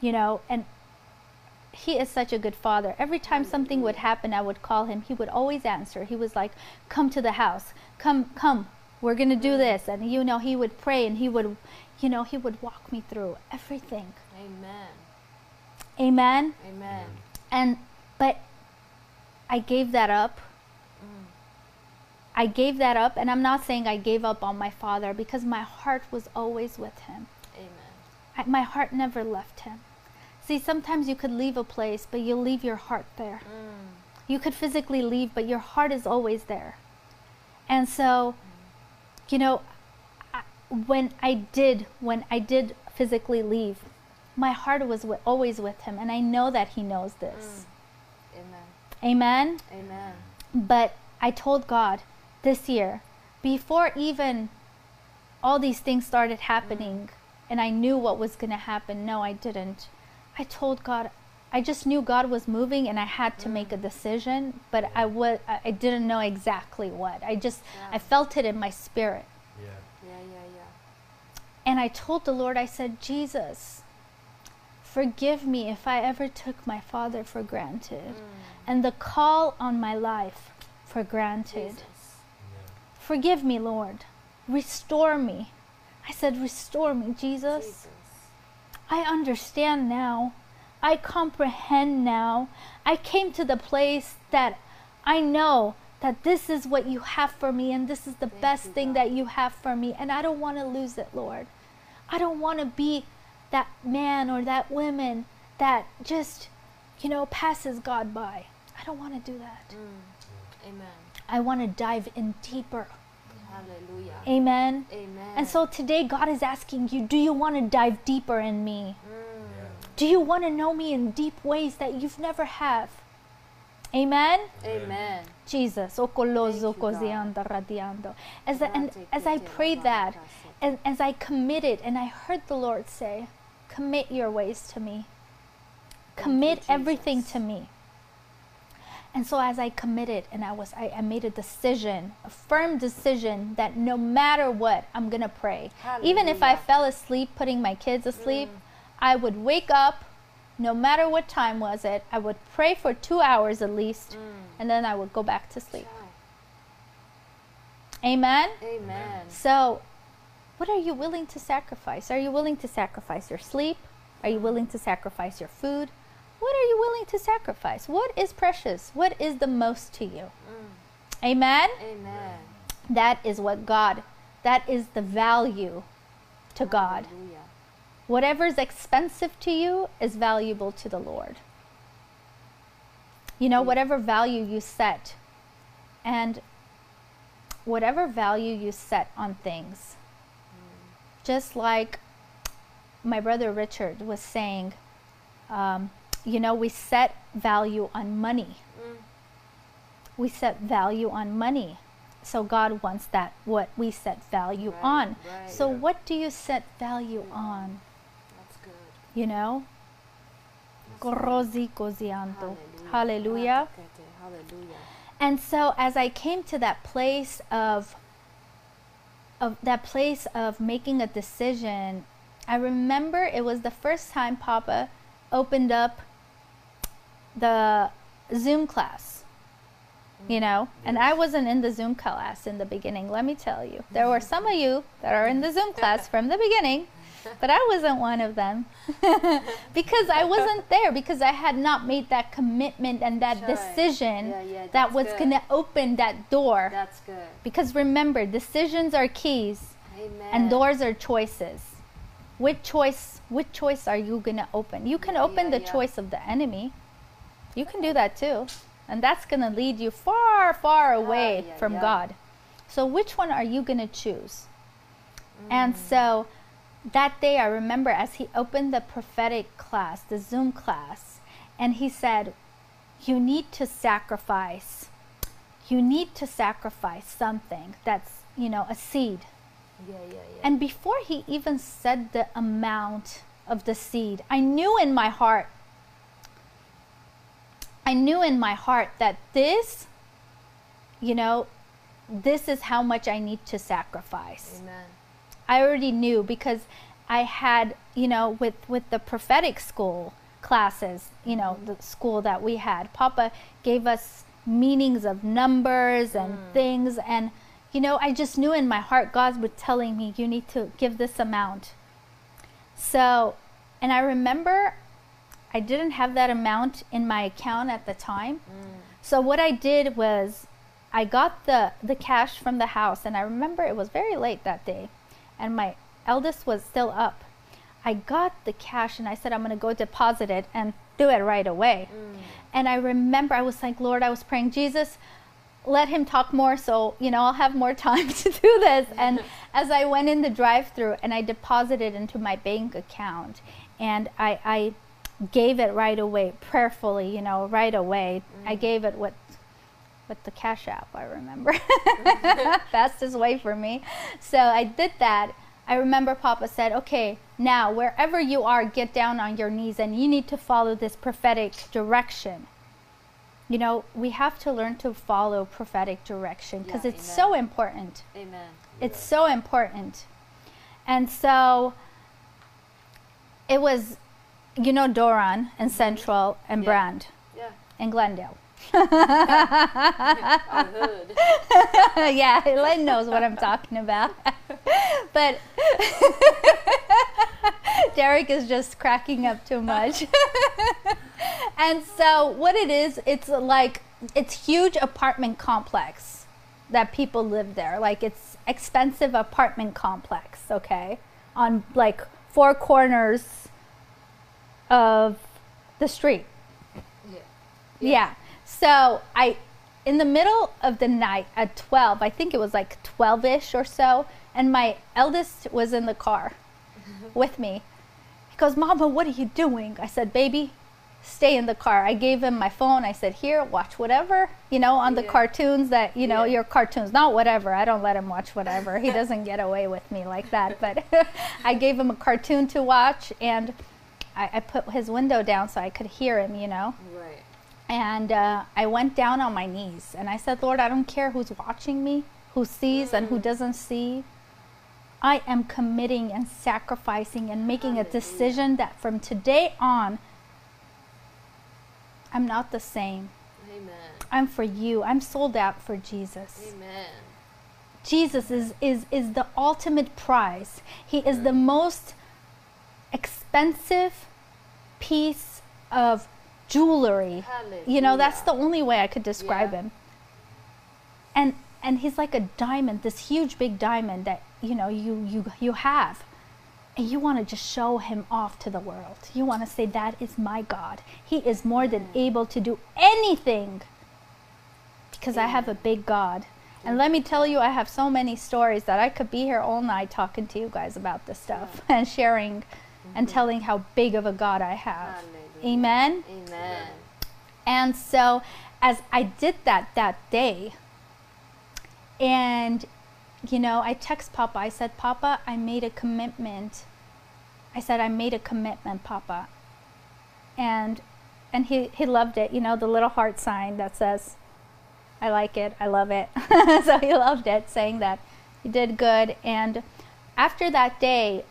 you know, and he is such a good father. Every time something would happen, I would call him. He would always answer. He was like, "Come to the house. Come, come. We're going to do this." And you know, he would pray and he would, you know, he would walk me through everything. Amen. Amen. Amen. And but I gave that up. Mm. I gave that up, and I'm not saying I gave up on my father because my heart was always with him. Amen. I, my heart never left him. See, sometimes you could leave a place, but you'll leave your heart there. Mm. You could physically leave, but your heart is always there. And so, you know, I, when I did, when I did physically leave, my heart was wi- always with him, and I know that he knows this. Amen. Amen. Amen. But I told God this year, before even all these things started happening, mm-hmm. and I knew what was going to happen. No, I didn't. I told God, I just knew God was moving, and I had to make a mm. decision, but I was I I didn't know exactly what. I just I felt it in my spirit, Yeah. Yeah, yeah, yeah. and I told the Lord, I said, Jesus, forgive me if I ever took my father for granted, mm. and the call on my life for granted. Jesus. Yeah. Forgive me, Lord. Restore me. I said, Restore me, Jesus. Jesus. I understand now. I comprehend now. I came to the place that I know that this is what you have for me and this is the Thank best you, thing God. that you have for me. And I don't want to lose it, Lord. I don't want to be that man or that woman that just, you know, passes God by. I don't want to do that. Mm. Amen. I want to dive in deeper Hallelujah. Amen. Amen. And so today, God is asking you do you want to dive deeper in me? Yeah. Do you want to know me in deep ways that you've never have? Amen. Amen. Jesus. okolozo Thank you, kozianda radiando. As I, and as I prayed that, and as I committed, and I heard the Lord say, "Commit your ways to me. you, Commit everything to me." And so, as I committed, and I was, I, I made a decision, a firm decision that no matter what, I'm gonna pray. Even if I fell asleep putting my kids asleep, mm. I would wake up, no matter what time was it. I would pray for two hours at least, mm. and then I would go back to sleep. Amen. Amen. So, what are you willing to sacrifice? Are you willing to sacrifice your sleep? Are you willing to sacrifice your food? What are you willing to sacrifice? What is precious? What is the most to you? Mm. Amen. Amen. That is what God, that is the value to God. Hallelujah. Whatever is expensive to you is valuable to the Lord. You know, mm. whatever value you set, and whatever value you set on things, just like my brother Richard was saying, um, you know, we set value on money. We set value on money. So God wants that, what we set value Right, on. right. So, Yeah. what do you set value on? That's good. You know? Gorozi kozianto. Hallelujah. Hallelujah. Hallelujah. And so as I came to that place of of that place of making a decision, I remember it was the first time Papa opened up the Zoom class. You mm-hmm. know, and I wasn't in the Zoom class in the beginning, let me tell you. There were some of you that are in the Zoom class from the beginning, but I wasn't one of them. because I wasn't there because I had not made that commitment and that Sure. decision Yeah, yeah, that was going to open that door. That's good. because remember, decisions are keys Amen. and doors are choices. Which choice which choice are you going to open? You can Yeah, open the choice of the enemy. You can do that too. And that's going to lead you far far away from. God. So which one are you going to choose? Mm. And so that day, I remember as he opened the prophetic class, the Zoom class, and he said, You need to sacrifice. You need to sacrifice something that's, you know, a seed. Yeah, yeah, yeah. And before he even said the amount of the seed, I knew in my heart, I knew in my heart that this, you know, this is how much I need to sacrifice. Amen. I already knew because I had, you know, with with the prophetic school classes, you know, the school that we had, Papa gave us meanings of numbers and hmm. things. And you know, I just knew in my heart God was telling me you need to give this amount. So, and I remember I didn't have that amount in my account at the time. Hmm. So what I did was I got the the cash from the house. And I remember it was very late that day and my eldest was still up. I got the cash and I said I'm going to go deposit it and do it right away. Mm. And I remember I was like, "Lord, I was praying, Jesus, let him talk more so, you know, I'll have more time to do this." And as I went in the drive-through and I deposited into my bank account and I I gave it right away, prayerfully, you know, right away. I mm. gave it what with the cash app, I remember. Fastest way for me. So I did that. I remember Papa said, okay, now wherever you are, get down on your knees and you need to follow this prophetic direction. You know, we have to learn to follow prophetic direction because Yeah, it's amen. so important. Amen. It's so important. And so it was, you know, Doran and mm-hmm. Central and Yeah. Brand Yeah. and Glendale. Yeah, Len knows what I'm talking about. but Derek is just cracking up too much. and so what it is, it's like it's huge apartment complex that people live there. Like it's expensive apartment complex, okay? On like four corners of the street. Yeah. Yeah. So I in the middle of the night at 12, I think it was like 12 ish or so, and my eldest was in the car with me. He goes, Mama, what are you doing? I said, Baby, stay in the car. I gave him my phone. I said, Here, watch whatever, you know, on the Yeah. cartoons that, you know, Yeah. your cartoons, not whatever. I don't let him watch whatever. He doesn't get away with me like that. But I gave him a cartoon to watch, and I, I put his window down so I could hear him, you know. Right. And uh, I went down on my knees and I said, Lord, I don't care who's watching me, who sees and who doesn't see. I am committing and sacrificing and making a decision that from today on, I'm not the same. Amen. I'm for you. I'm sold out for Jesus. Amen. Jesus is, is, is the ultimate prize. He is the most expensive piece of jewelry. You know, that's the only way I could describe Yeah. him. And and he's like a diamond, this huge big diamond that, you know, you you you have. And you want to just show him off to the world. You want to say that is my God. He is more than able to do anything because I have a big God. And let me tell you, I have so many stories that I could be here all night talking to you guys about this stuff and sharing and telling how big of a God I have. Amen. Amen. And so, as I did that that day, and you know, I text Papa. I said, Papa, I made a commitment. I said, I made a commitment, Papa. And and he, he loved it, you know, the little heart sign that says, I like it, I love it. so he loved it, saying that he did good. And after that day,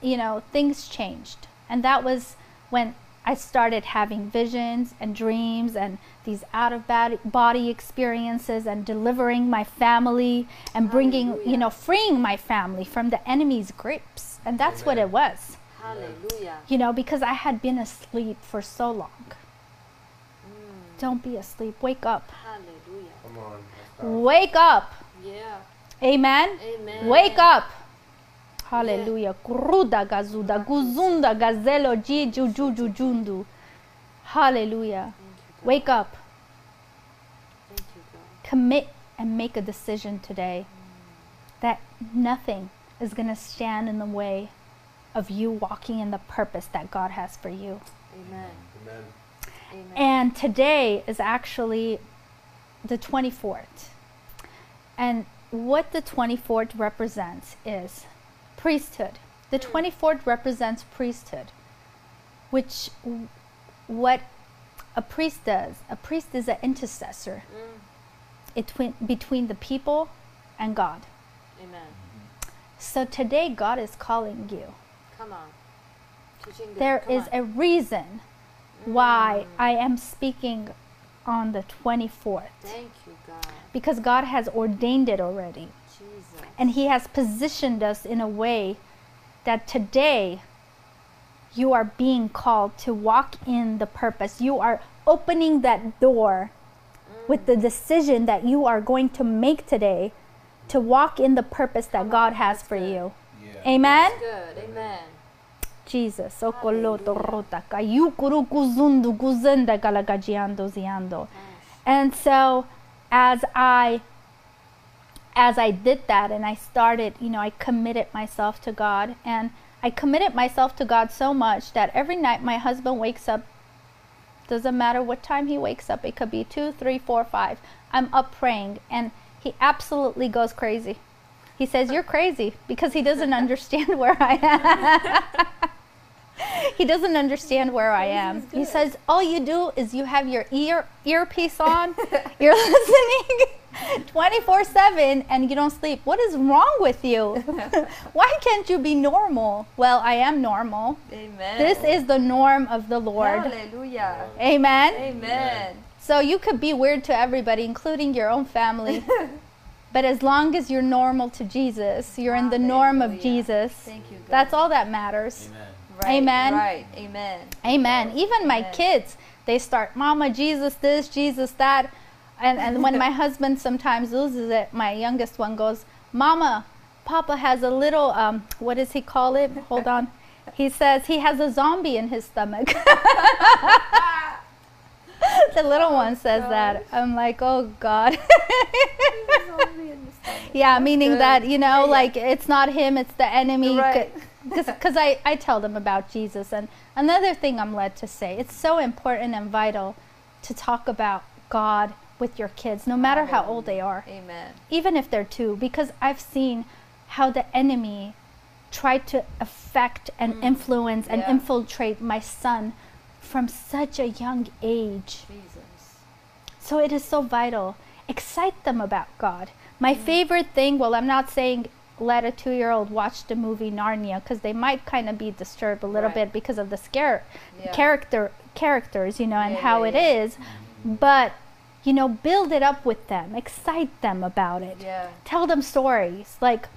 you know, things changed. And that was when I started having visions and dreams and these out of body- body experiences and delivering my family and bringing, you know, freeing my family from the enemy's grips. And that's what it was, Hallelujah. you know, because I had been asleep for so long. Mm. Don't be asleep. Wake up. Hallelujah. Come on. Wake up. Yeah. Amen. Amen. Wake up. Hallelujah. Kruda gazuda guzunda gazelo jiju juju jundu. Hallelujah. Thank you, God. Wake up. Thank you, God. Commit and make a decision today that nothing is going to stand in the way of you walking in the purpose that God has for you. Amen. Amen. Amen. And today is actually the 24th. And what the 24th represents is priesthood. The 24th represents priesthood, which w- what a priest does. A priest is an intercessor Mm. between, between the people and God. Amen. So today, God is calling you. Come on. There Come is on. a reason why I am speaking on the 24th. Thank you, God. because God has ordained it already. Jesus. And He has positioned us in a way that today you are being called to walk in the purpose. You are opening that door with the decision that you are going to make today to walk in the purpose that God has for you. Yeah. Amen? Good. Amen. Jesus. Okoloto rota kayukuru kuzundu kuzenda galagajiando ziando. And so as I as I did that and I started, you know, I committed myself to God and I committed myself to God so much that every night my husband wakes up doesn't matter what time he wakes up, it could be two, three, four, five. I'm up praying and he absolutely goes crazy. He says, You're crazy because he doesn't understand where I am. he doesn't understand where I am. He says, All you do is you have your ear earpiece on, you're listening 24 7, and you don't sleep. What is wrong with you? Why can't you be normal? Well, I am normal. Amen. This is the norm of the Lord. Hallelujah. Amen. Amen. So you could be weird to everybody, including your own family. but as long as you're normal to Jesus, you're in the norm of Jesus. Thank you, God. That's all that matters. Amen. Right, Amen. Right. Amen. Amen. Even my kids, they start, Mama, Jesus this, Jesus that. And, and when my husband sometimes loses it, my youngest one goes, Mama, Papa has a little, um, what does he call it? Hold on. He says he has a zombie in his stomach. the little one says that. I'm like, oh God. yeah, meaning good. that, you know, Yeah, yeah. like it's not him, it's the enemy. Right. Because I, I tell them about Jesus. And another thing I'm led to say, it's so important and vital to talk about God with your kids, no matter how old they are Amen. even if they're two, because I've seen how the enemy tried to affect and mm. influence and Yeah. infiltrate my son from such a young age. Jesus. So it is so vital. Excite them about God. My mm. favorite thing, well, I'm not saying let a two year old watch the movie Narnia because they might kind of be disturbed a little Right. bit because of the scare Yeah. character characters, you know, and Yeah, how it is. But you know, build it up with them, excite them about it Yeah. tell them stories. Like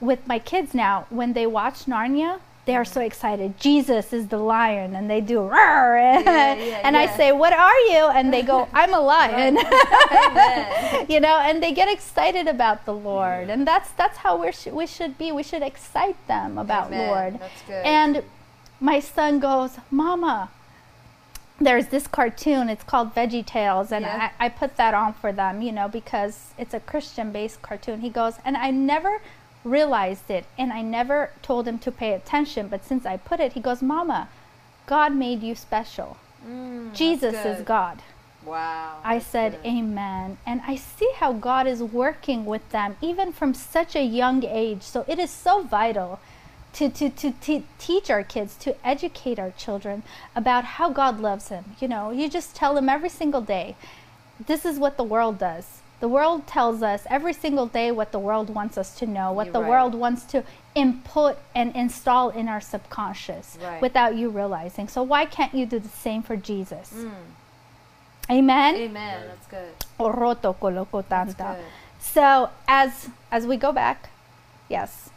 with my kids now, when they watch Narnia, they are so mm-hmm. excited. Jesus is the lion, and they do roar. Yeah, yeah, and I say, "What are you?" And they go, "I'm a lion." You know, and they get excited about the Lord, and that's that's how we sh- we should be. We should excite them about Amen. Lord. That's good. And my son goes, Mama, there's this cartoon, it's called Veggie Tales, and Yeah. I, I put that on for them, you know, because it's a Christian based cartoon. He goes, and I never realized it, and I never told him to pay attention, but since I put it, he goes, Mama, God made you special. Mm, Jesus is. God. Wow. I said, good. Amen. And I see how God is working with them, even from such a young age. So it is so vital to, to, to, to teach our kids, to educate our children about how God loves them. You know, you just tell them every single day, this is what the world does. The world tells us every single day what the world wants us to know, what You're the right. world wants to input and install in our subconscious Right. without you realizing. So why can't you do the same for Jesus? Mm. Amen. Amen. That's good. Oroto koloko That's tanta. good. So as as we go back, yes,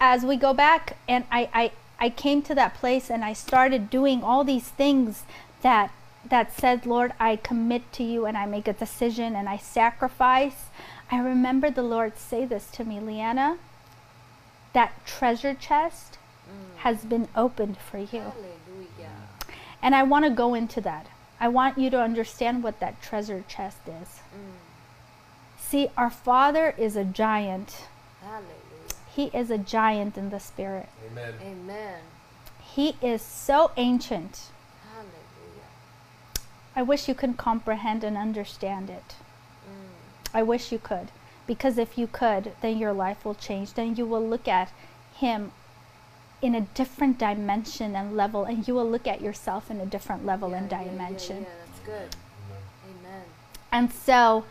as we go back, and I, I I came to that place and I started doing all these things that that said, Lord, I commit to you and I make a decision and I sacrifice. I remember the Lord say this to me, Leanna. That treasure chest mm. has been opened for you. Hallelujah. And I want to go into that. I want you to understand what that treasure chest is. Mm. See, our Father is a giant. Hallelujah. He is a giant in the spirit. Amen. Amen. He is so ancient. Hallelujah. I wish you could comprehend and understand it. Mm. I wish you could. Because if you could, then your life will change. Then you will look at Him in a different dimension and level, and you will look at yourself in a different level and Yeah, yeah, yeah, dimension. Yeah, that's good. Amen. And so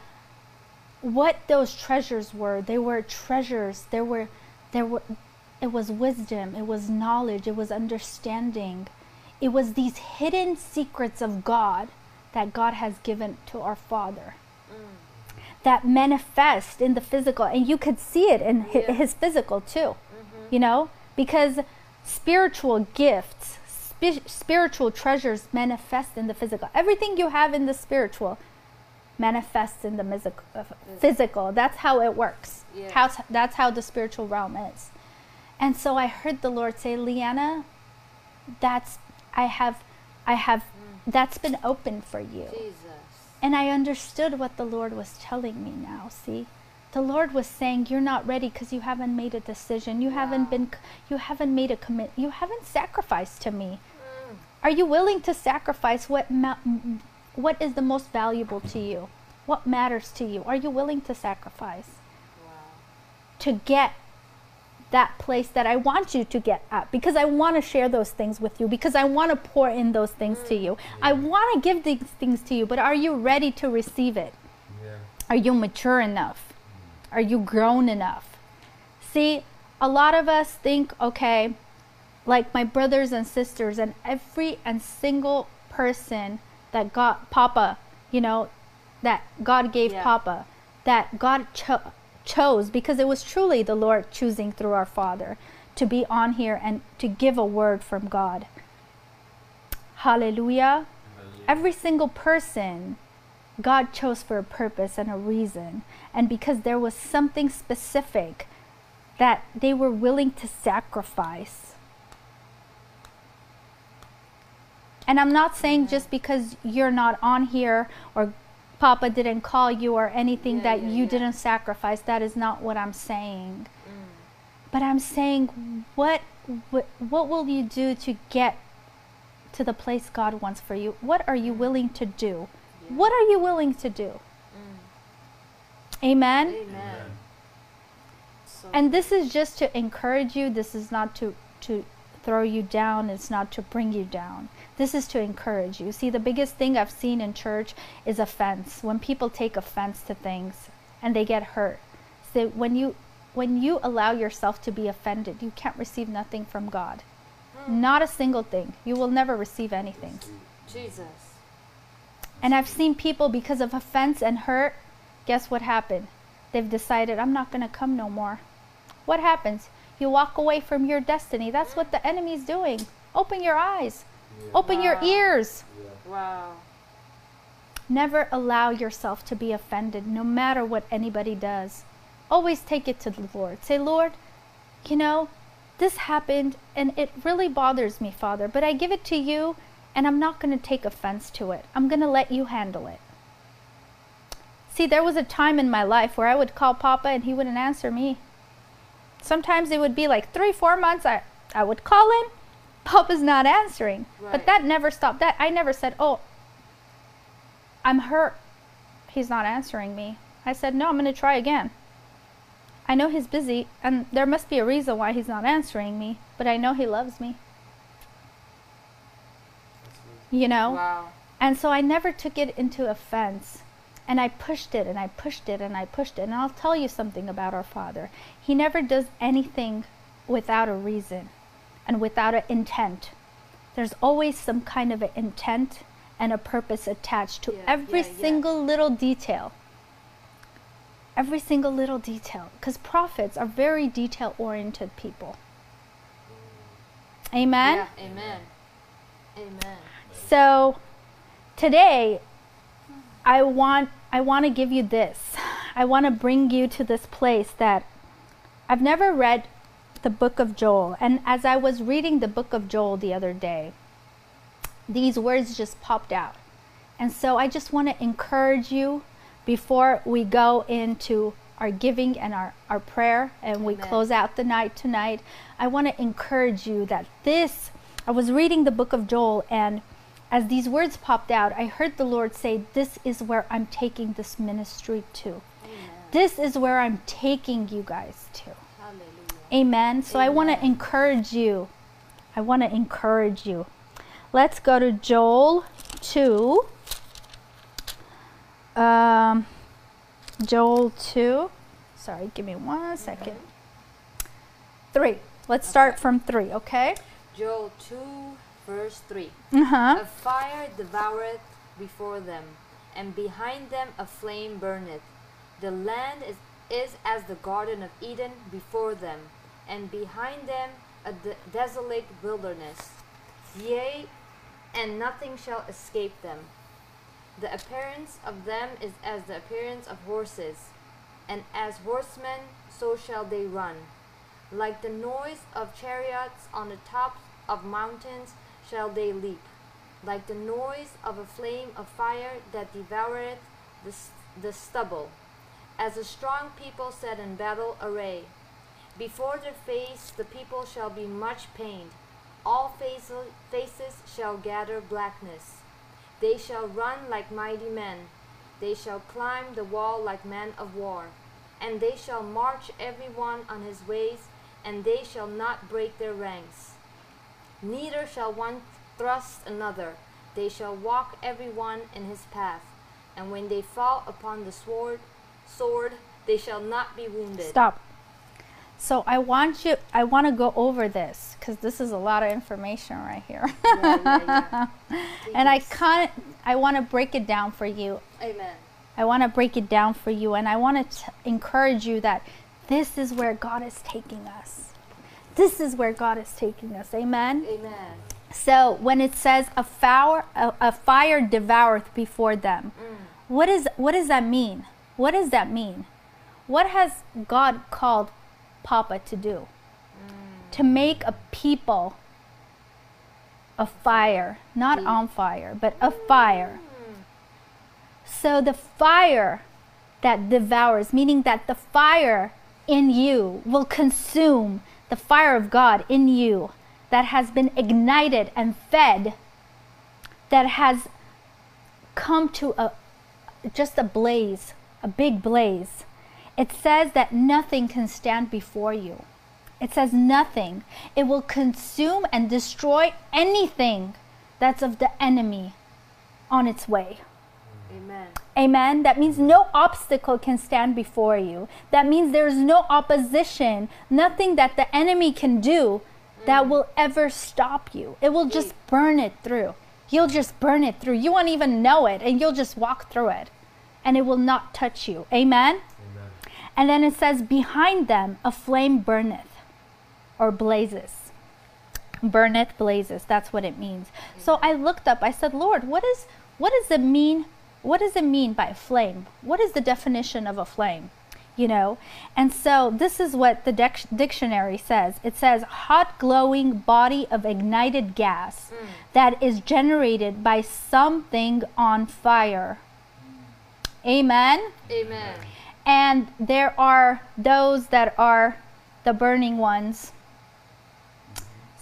what those treasures were, they were treasures. There were there were it was wisdom, it was knowledge, it was understanding. It was these hidden secrets of God that God has given to our Father. Mm. That manifest in the physical and you could see it in Yeah. his physical too. Mm-hmm. You know, because spiritual gifts, spi- spiritual treasures manifest in the physical. Everything you have in the spiritual manifests in the music, uh, physical. That's how it works. Yeah. How's, that's how the spiritual realm is. And so I heard the Lord say, Leanna, that's I have I have that's been open for you. Jesus. And I understood what the Lord was telling me now, see? The Lord was saying you're not ready because you haven't made a decision. You haven't been you haven't made a commit. You haven't sacrificed to me. Are you willing to sacrifice what ma- what is the most valuable to you? What matters to you? Are you willing to sacrifice Wow. to get that place that I want you to get at because I want to share those things with you because I want to pour in those things to you. Mm. I want to give these things to you, but are you ready to receive it? Yeah. Are you mature enough? Are you grown enough? See, a lot of us think, okay, like my brothers and sisters, and every and single person that got Papa, you know, that God gave Yeah. Papa, that God cho- chose because it was truly the Lord choosing through our Father to be on here and to give a word from God. Hallelujah. Every single person God chose for a purpose and a reason. And because there was something specific that they were willing to sacrifice. And I'm not saying just because you're not on here or Papa didn't call you or anything Yeah, that yeah, you yeah. didn't sacrifice. That is not what I'm saying. Mm. But I'm saying what what, what will you do to get to the place God wants for you? What are you willing to do? Yeah. What are you willing to do? Mm. Amen. Amen. And this is just to encourage you. This is not to to throw you down. It's not to bring you down. This is to encourage you. See, the biggest thing I've seen in church is offense. When people take offense to things and they get hurt. So when you when you allow yourself to be offended, you can't receive nothing from God. Hmm. Not a single thing. You will never receive anything. Jesus. And I've seen people because of offense and hurt, guess what happened? They've decided, I'm not going to come no more. What happens? You walk away from your destiny. That's what the enemy's doing. Open your eyes, Yeah. open your ears. Yeah. Wow. Never allow yourself to be offended, no matter what anybody does. Always take it to the Lord. Say, Lord, you know, this happened and it really bothers me, Father, but I give it to you and I'm not going to take offense to it. I'm going to let you handle it. See, there was a time in my life where I would call Papa and he wouldn't answer me. Sometimes it would be like three, four months. I, I would call him, Papa's not answering. But that never stopped. That I never said, "Oh, I'm hurt. He's not answering me." I said, "No, I'm going to try again." I know he's busy, and there must be a reason why he's not answering me. But I know he loves me. You know. Wow. And so I never took it into offense. And I pushed it and I pushed it and I pushed it. And I'll tell you something about our Father. He never does anything without a reason and without an intent. There's always some kind of an intent and a purpose attached to Yeah, every yeah, yeah. single little detail. Every single little detail. Because prophets are very detail oriented people. Amen? Yeah. Amen. Amen. So today I want I want to give you this. I want to bring you to this place that I've never read the book of Joel and as I was reading the book of Joel the other day these words just popped out. And so I just want to encourage you before we go into our giving and our, our prayer and we close out the night tonight. I want to encourage you that this, I was reading the book of Joel and as these words popped out, I heard the Lord say, This is where I'm taking this ministry to. Amen. This is where I'm taking you guys to. Hallelujah. Amen. So I want to encourage you. I want to encourage you. Let's go to Joel 2. Um, Joel 2. Sorry, give me one second. 3. Let's start from 3, okay? Joel 2, verse 3. Uh-huh. A fire devoureth before them, and behind them a flame burneth. The land is, is as the Garden of Eden before them, and behind them a de- desolate wilderness. Yea, and nothing shall escape them. The appearance of them is as the appearance of horses, and as horsemen so shall they run. Like the noise of chariots on the tops of mountains shall they leap. Like the noise of a flame of fire that devoureth the, the stubble. As a strong people set in battle array. Before their face the people shall be much pained. All faces, faces shall gather blackness. They shall run like mighty men. They shall climb the wall like men of war. And they shall march every one on his ways, and they shall not break their ranks. Neither shall one thrust another. They shall walk every one in his path. And when they fall upon the sword, sword, they shall not be wounded. Stop. So I want you I want to go over this cuz this is a lot of information right here. Yeah, yeah, yeah. and I can't I want to break it down for you. Amen. I want to break it down for you and I want to encourage you that this is where God is taking us. This is where God is taking us. Amen. Amen. So when it says a fire a, a fire devoureth before them, mm. what is what does that mean? What does that mean? What has God called Papa to do? Mm. To make a people a fire, not Deep. on fire, but a fire. So the fire that devours, meaning that the fire in you will consume the fire of God in you that has been ignited and fed, that has come to a just a blaze, a big blaze. It says that nothing can stand before you. It says nothing. It will consume and destroy anything that's of the enemy on its way. Amen. Amen. That means no obstacle can stand before you. That means there's no opposition, nothing that the enemy can do that will ever stop you. It will just burn it through. You'll just burn it through. You won't even know it, and you'll just walk through it, and it will not touch you. Amen. And then it says, Behind them a flame burneth or blazes. Burneth, blazes. That's what it means. So I looked up, I said, Lord, what is what does it mean? What does it mean by flame? What is the definition of a flame? You know? And so this is what the dic- dictionary says. It says hot glowing body of ignited gas mm. that is generated by something on fire. Amen Amen. and there are those that are the burning ones.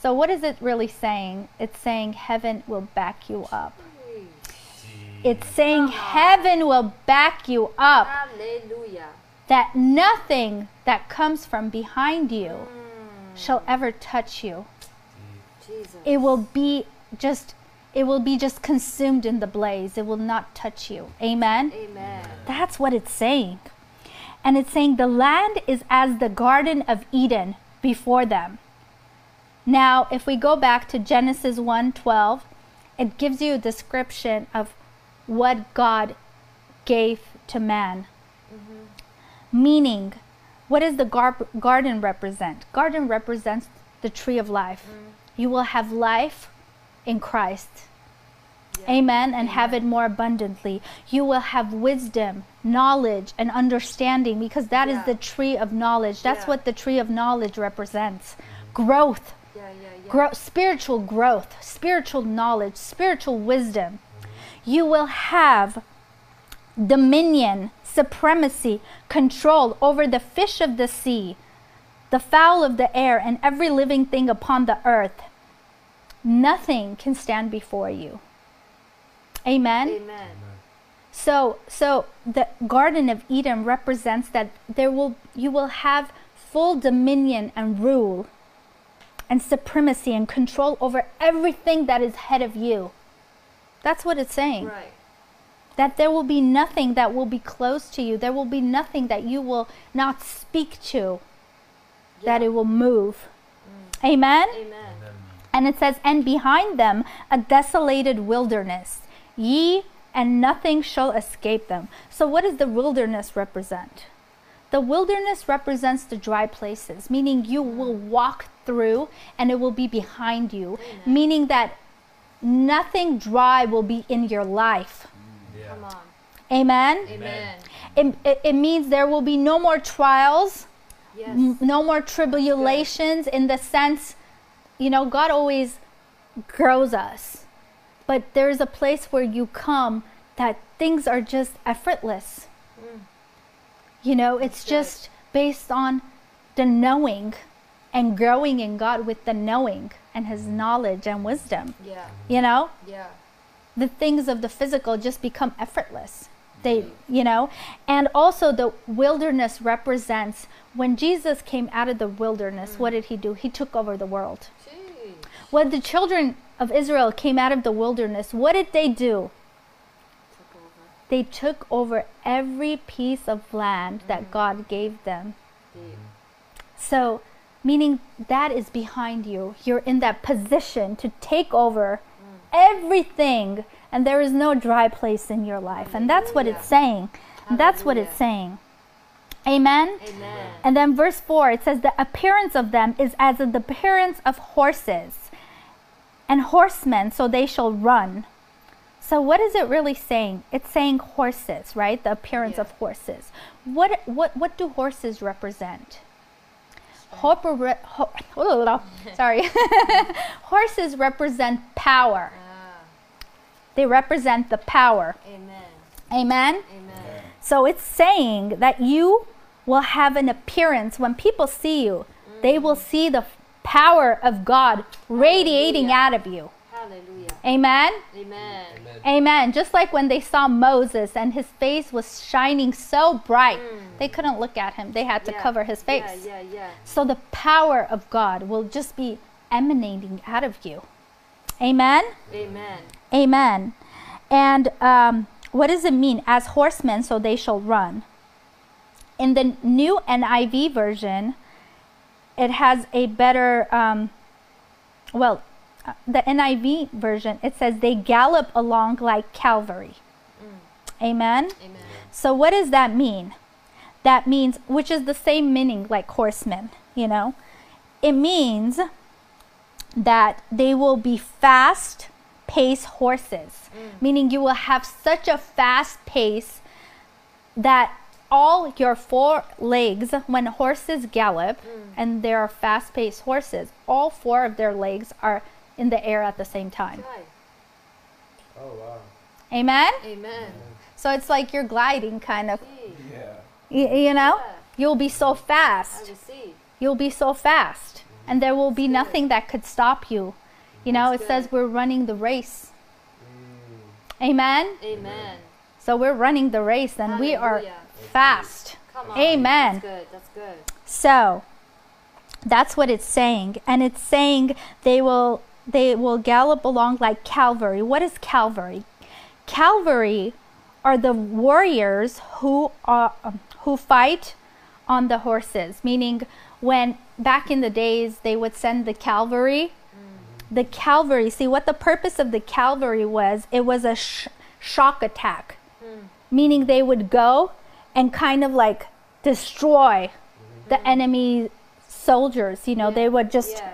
So, what is it really saying? It's saying heaven will back you up. It's saying heaven will back you up. Hallelujah. That nothing that comes from behind you mm. shall ever touch you. Jesus. It will be just. It will be just consumed in the blaze. It will not touch you. Amen. Amen. That's what it's saying. And it's saying the land is as the Garden of Eden before them. Now, if we go back to Genesis 1:12, it gives you a description of what God gave to man. Mm-hmm. Meaning, what does the gar- garden represent? Garden represents the tree of life. Mm. You will have life in Christ. Amen. And have it more abundantly. You will have wisdom, knowledge, and understanding because that is Yeah. the tree of knowledge. That's Yeah. what the tree of knowledge represents. Mm-hmm. Growth, Yeah, yeah, yeah. grow, spiritual growth, spiritual knowledge, spiritual wisdom. You will have dominion, supremacy, control over the fish of the sea, the fowl of the air, and every living thing upon the earth. Nothing can stand before you. Amen. Amen. So, so the Garden of Eden represents that there will you will have full dominion and rule and supremacy and control over everything that is ahead of you. That's what it's saying. Right. That there will be nothing that will be close to you. There will be nothing that you will not speak to that it will move. Mm. Amen. Amen. And it says, And behind them a desolated wilderness, ye and nothing shall escape them. So, what does the wilderness represent? The wilderness represents the dry places, meaning you will walk through and it will be behind you, meaning that nothing dry will be in your life. Mm, yeah. Come on. Amen? Amen. It, it, it means there will be no more trials, Yes. m- no more tribulations in the sense, you know, God always grows us. But there's a place where you come that things are just effortless. Mm. You know, it's good. just based on the knowing and growing in God with the knowing and His mm. knowledge and wisdom. Yeah. You know? Yeah. the things of the physical just become effortless. They, you know, and also the wilderness represents when Jesus came out of the wilderness, what mm. did he do? He took over the world. Gee. When the children of Israel came out of the wilderness, what did they do? Took over. They took over every piece of land that mm. God gave them. Deep. So, meaning that is behind you. You're in that position to take over everything, and there is no dry place in your life. And that's what it's saying. That's what it's saying. Amen. Amen. And then verse 4 it says, The appearance of them is as of the appearance of horses and horsemen, so they shall run. So, what is it really saying? It's saying horses, right? The appearance Yeah. of horses. What, what, what do horses represent? Horpor- ho- sorry. Horses represent power. Ah, They represent the power. amen. Amen. Amen. So it's saying that you will have an appearance when people see you, they will see the power of God radiating Hallelujah. out of you. Amen. Amen. Amen. Just like when they saw Moses and his face was shining so bright, Mm. they couldn't look at him. They had to Yeah, cover his face. Yeah, yeah, yeah. So the power of God will just be emanating out of you. Amen. Amen. Amen. And um, what does it mean? As horsemen, so they shall run. In the new NIV version, it has a better, um, well, the NIV version, it says they gallop along like Calvary. Mm. Amen. Amen. So what does that mean? That means, which is the same meaning like horsemen, you know? It means that they will be fast paced horses, mm. meaning you will have such a fast pace that all your four legs, when horses gallop mm. and there are fast paced horses, all four of their legs are in the air at the same time. Oh wow. Amen? Amen. So it's like you're gliding kind of, Yeah. y- you know? Yeah. You'll be so I fast. You'll be so fast. And there will be nothing that could stop you. You know, it That's says we're running the race. Mm. Amen? Amen. So we're running the race and we are Hallelujah. fast. Come on. Amen. That's good. That's good. So that's what it's saying. And it's saying they will they will gallop along like cavalry. What is cavalry? Cavalry are the warriors who are um, who fight on the horses, meaning when back in the days they would send the cavalry. Mm-hmm. The cavalry, see what the purpose of the cavalry was, it was a sh- shock attack. Mm. Meaning they would go and kind of like destroy mm-hmm. the enemy soldiers, you know, they would just Yeah.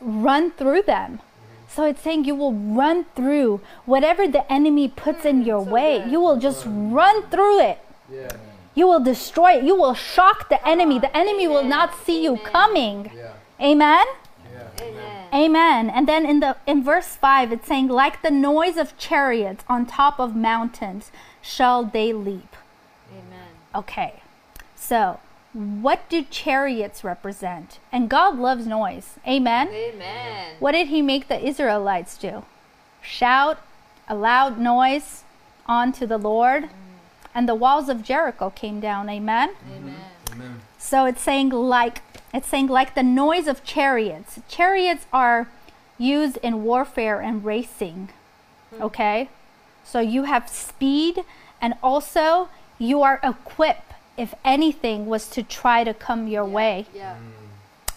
Run through them. So it's saying you will run through whatever the enemy puts in mm, your so way. good. You will just run through it. Yeah. You will destroy it. You will shock the enemy. The enemy will not see you Amen. coming. Yeah. Amen. Yeah. Amen. Amen. And then in the in verse 5 it's saying like the noise of chariots on top of mountains shall they leap. Amen. Okay. So, what do chariots represent? And God loves noise. Amen. Amen. What did he make the Israelites do? Shout a loud noise unto the Lord, and the walls of Jericho came down. Amen. Amen. Amen. So it's saying like it's saying like the noise of chariots. Chariots are used in warfare and racing. Hmm. Okay? So you have speed and also you are equipped if anything was to try to come your way. Yeah.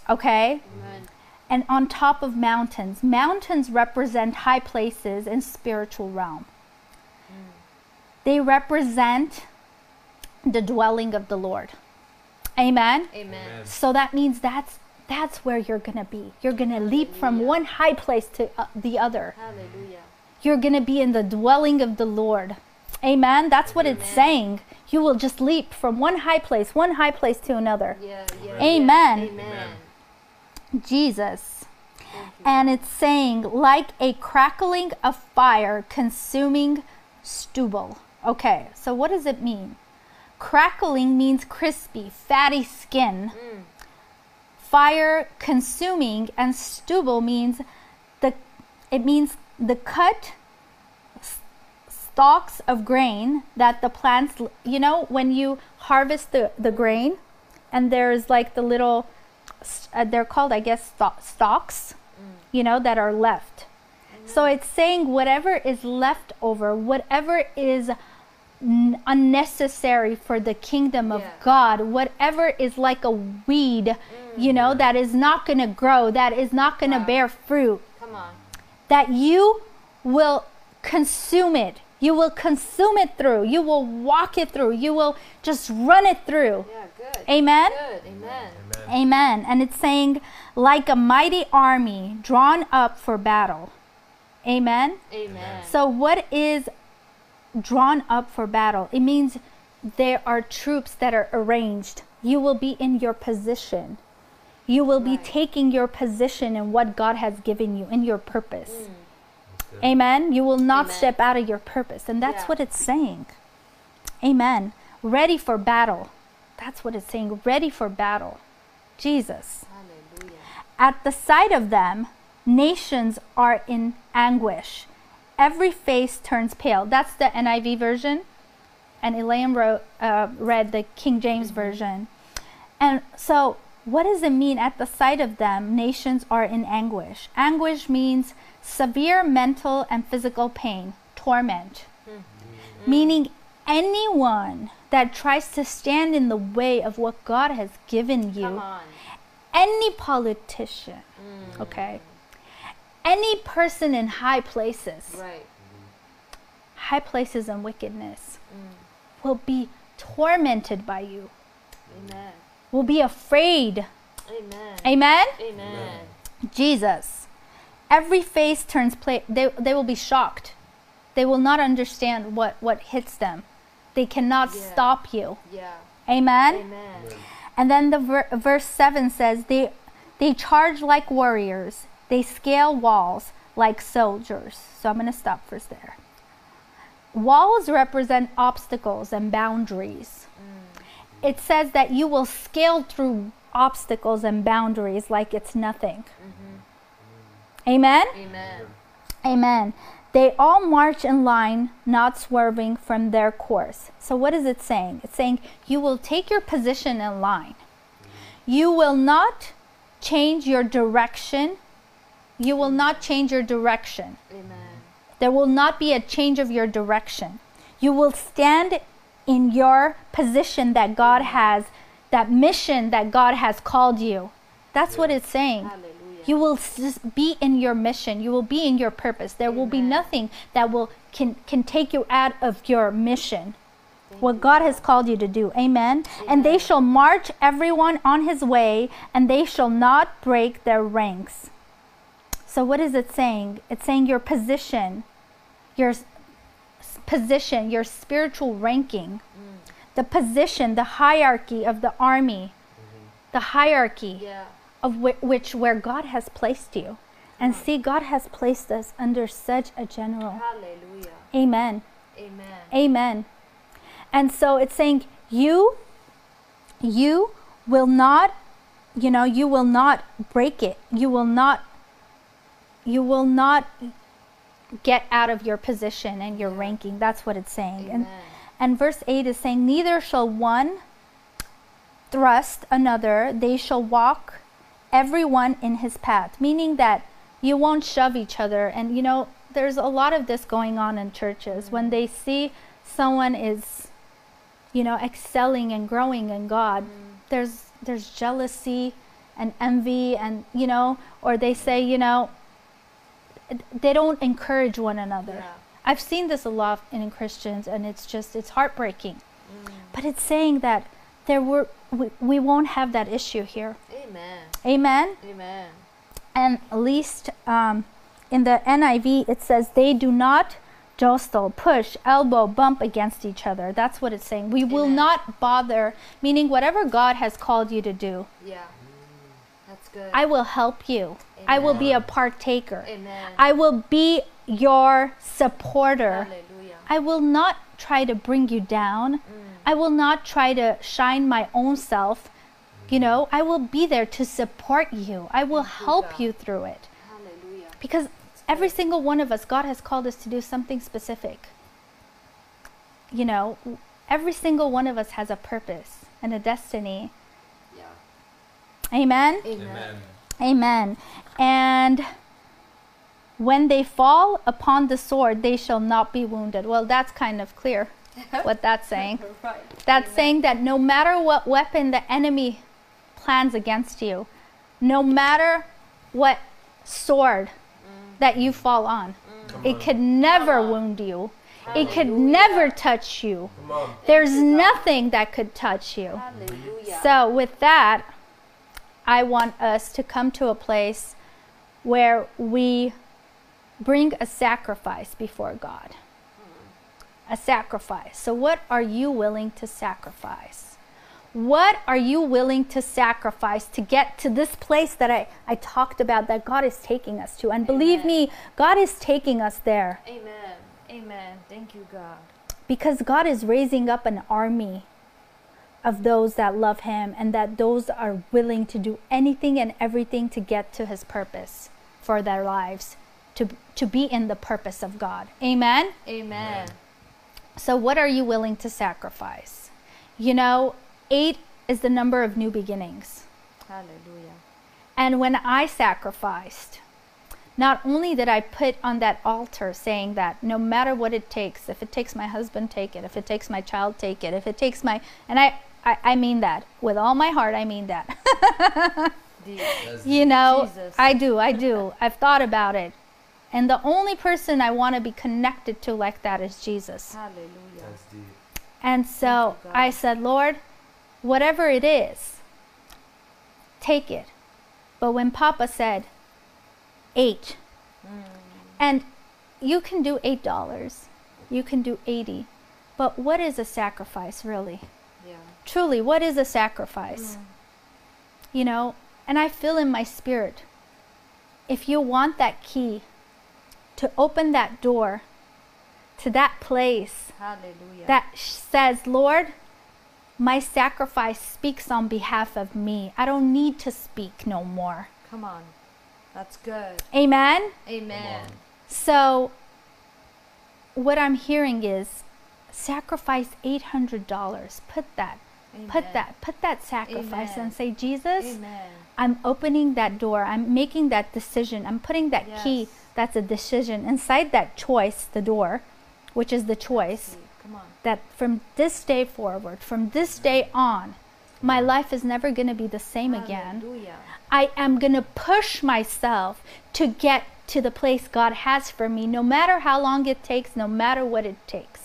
Okay? Amen. and on top of mountains. Mountains represent high places in spiritual realm. They represent the dwelling of the Lord. Amen. Amen. So that means that's that's where you're going to be. You're going to leap from one high place to uh, the other. Hallelujah. You're going to be in the dwelling of the Lord. Amen. That's what it's Amen. saying. You will just leap from one high place, one high place to another. Yeah. Yeah. Amen. Yeah. Amen. Jesus. And it's saying, like a crackling of fire consuming stubble. Okay, so what does it mean? Crackling means crispy, fatty skin. Mm. Fire consuming and stubble means the it means the cut s- stalks of grain that the plants you know when you harvest the, the grain and there's like the little, uh, they're called i guess sto- stalks you know that are left so it's saying whatever is left over whatever is n- unnecessary for the kingdom of Yeah. god whatever is like a weed you know that is not going to grow that is not going to Wow. bear fruit Come on. that you will consume it. You will consume it through. You will walk it through. You will just run it through. Yeah. Good. Amen? Good. Amen. Amen. Amen. And it's saying, like a mighty army drawn up for battle. Amen. Amen. So, what is drawn up for battle? It means there are troops that are arranged. You will be in your position. You will be taking your position in what God has given you, in your purpose. Mm. Amen. You will not Amen. step out of your purpose. And that's Yeah. what it's saying. Amen. Ready for battle. That's what it's saying. Ready for battle. Jesus. Hallelujah. At the sight of them, nations are in anguish. Every face turns pale. That's the NIV version. And Elaine wrote, uh, read the King James version. And so, what does it mean? At the sight of them, nations are in anguish. Anguish means severe mental and physical pain, torment. Hmm. Meaning, anyone that tries to stand in the way of what God has given you any politician, hmm. okay, any person in high places, Right. high places and wickedness, hmm. will be tormented by you, Amen. Will be afraid. Amen. Amen? Amen. Jesus. Every face turns pla- they, they will be shocked. They will not understand what, what hits them. They cannot Yeah. stop you. Yeah. Amen? Amen. And then the ver- verse 7 says they they charge like warriors. They scale walls like soldiers. So I'm going to stop first there. Walls represent obstacles and boundaries. It says that you will scale through obstacles and boundaries like it's nothing. Mm-hmm. Amen. Amen. Amen. They all march in line, not swerving from their course. So, what is it saying? It's saying you will take your position in line. Mm-hmm. You will not change your direction. You will not change your direction. Amen. There will not be a change of your direction. You will stand in your position that God has, that mission that God has called you. That's what it's saying. Hallelujah. You will be in your mission. You will be in your purpose. There will be nothing that will can can take you out of your mission. What God has called you to do. Amen. And they shall march everyone on his way, and they shall not break their ranks. So what is it saying? It's saying your position, your position, your spiritual ranking, mm. the position, the hierarchy of the army, mm-hmm. the hierarchy Yeah. of whi- which where God has placed you. And see, God has placed us under such a general. Hallelujah. Amen. Amen. Amen. And so it's saying you you will not you know, you will not break it. You will not you will not get out of your position and your Yeah. ranking. That's what it's saying. And Amen. and verse 8 is saying, Neither shall one thrust another, they shall walk everyone in his path. Meaning that you won't shove each other. And you know, there's a lot of this going on in churches. When mm-hmm. they see someone is, you know, excelling and growing in God, mm-hmm. there's there's jealousy and envy and you know, or they say, you know, they don't encourage one another. Yeah. I've seen this a lot in Christians, and it's just it's heartbreaking. Mm. But it's saying that there were we, we won't have that issue here. Amen. Amen. Amen. And at least um, in the NIV, it says they do not jostle, push, elbow, bump against each other. That's what it's saying. We will not bother. Meaning, whatever God has called you to do, Yeah. That's good. I will help you. I will be a partaker. Amen. I will be your supporter. Hallelujah. I will not try to bring you down. Mm. I will not try to shine my own self. You know, I will be there to support you. I will Thank help God. you through it. Hallelujah. Because every single one of us, God has called us to do something specific. You know, every single one of us has a purpose and a destiny. Yeah. Amen. Amen. Amen. Amen. And when they fall upon the sword, they shall not be wounded. Well, that's kind of clear what that's saying. Right. That's saying that no matter what weapon the enemy plans against you, no matter what sword that you fall on, it could never wound you. It could never touch you. There's nothing that could touch you. Hallelujah. So, with that, I want us to come to a place where we bring a sacrifice before God. A sacrifice. So, what are you willing to sacrifice? What are you willing to sacrifice to get to this place that I, I talked about that God is taking us to? And believe me, God is taking us there Amen. Amen. Thank you, God. because God is raising up an army of those that love Him and that those are willing to do anything and everything to get to His purpose for their lives, to, to be in the purpose of God. Amen? Amen. So, what are you willing to sacrifice? You know, eight is the number of new beginnings. Hallelujah. And when I sacrificed, not only did I put on that altar saying that no matter what it takes, if it takes my husband, take it. If it takes my child, take it. If it takes my, and I, I, I mean that with all my heart, I mean that. You know, Jesus. I do, I do. I've thought about it. And the only person I want to be connected to like that is Jesus. Hallelujah. That's deep. And so Thank you, God. I said, Lord, whatever it is, take it. But when Papa said eight, Mm. and you can do eight dollars, you can do eighty, but what is a sacrifice really? Yeah. Truly, what is a sacrifice? Mm. You know, and I feel in my spirit, if you want that key to open that door to that place Hallelujah. that sh- says, Lord, my sacrifice speaks on behalf of me. I don't need to speak no more. Come on. That's good. Amen? Amen. So, what I'm hearing is sacrifice $800. Put that. Put that. Put that sacrifice Amen. and say, Jesus, Amen. I'm opening that door. I'm making that decision. I'm putting that key. That's a decision inside that choice, the door, which is the choice. That from this day forward, from this day on, my life is never going to be the same again. Hallelujah. I am going to push myself to get to the place God has for me, no matter how long it takes, no matter what it takes.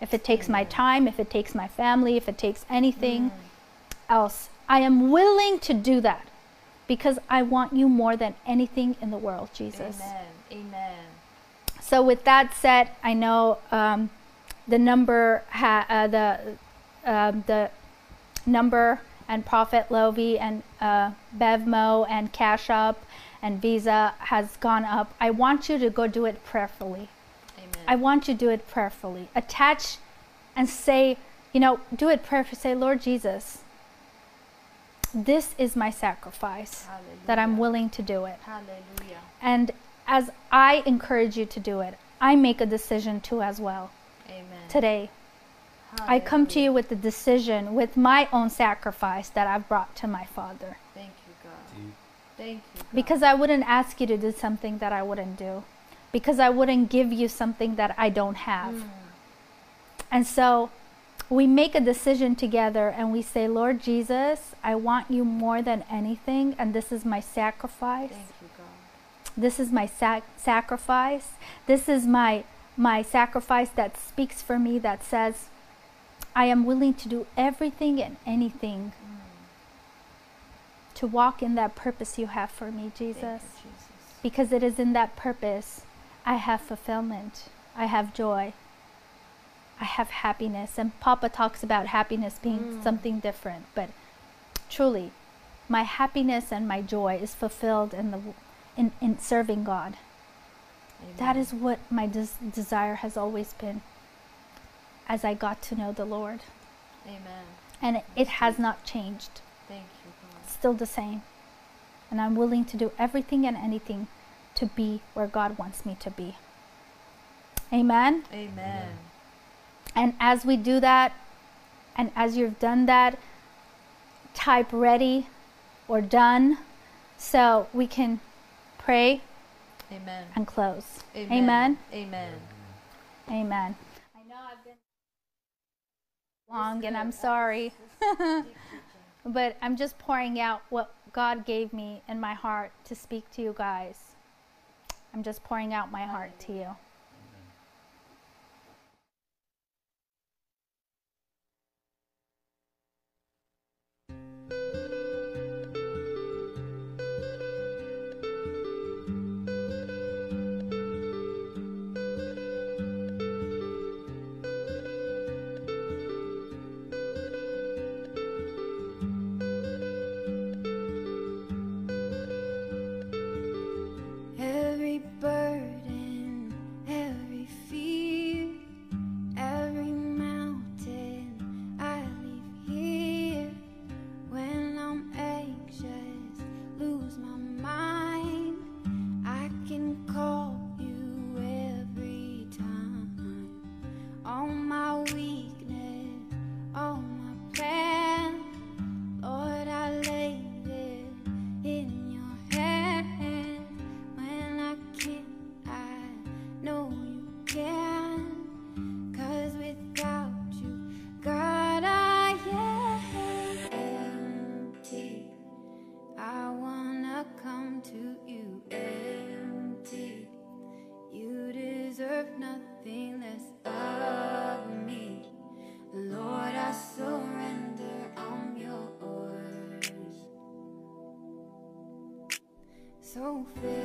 If it takes my time, if it takes my family, if it takes anything else, I am willing to do that because I want you more than anything in the world, Jesus. Amen. Amen. So with that said, I know um, the number, ha- uh, the um, the number and Prophet Lovy and uh, Venmo and Cash App and Visa has gone up. I want you to go do it prayerfully. Amen. I want you to do it prayerfully. Attach and say, you know, do it prayerfully. Say, Lord Jesus, this is my sacrifice that I'm willing to do it. Hallelujah. And as I encourage you to do it, I make a decision too as well Amen. today. I come to you with the decision, with my own sacrifice that I've brought to my Father. Thank you, God. Thank you. God. Because I wouldn't ask you to do something that I wouldn't do. Because I wouldn't give you something that I don't have. Mm. And so we make a decision together and we say, Lord Jesus, I want you more than anything, and this is my sacrifice. Thank you, God. This is my sac- sacrifice. This is my my sacrifice that speaks for me that says I am willing to do everything and anything to walk in that purpose you have for me, Jesus. You, Jesus. Because it is in that purpose I have fulfillment. I have joy. I have happiness. And Papa talks about happiness being Mm. something different, but truly my happiness and my joy is fulfilled in the in, in serving God. That Amen. is what my des- desire has always been as I got to know the Lord. Amen. And it, it has not changed. Thank you, God. It's still the same. And I'm willing to do everything and anything to be where God wants me to be. Amen. Amen. And as we do that, and as you've done that, type ready or done so we can pray Amen. and close. Amen. Amen. Amen. Amen. I know I've been long and I'm sorry. but I'm just pouring out what God gave me in my heart to speak to you guys. I'm just pouring out my heart to you. So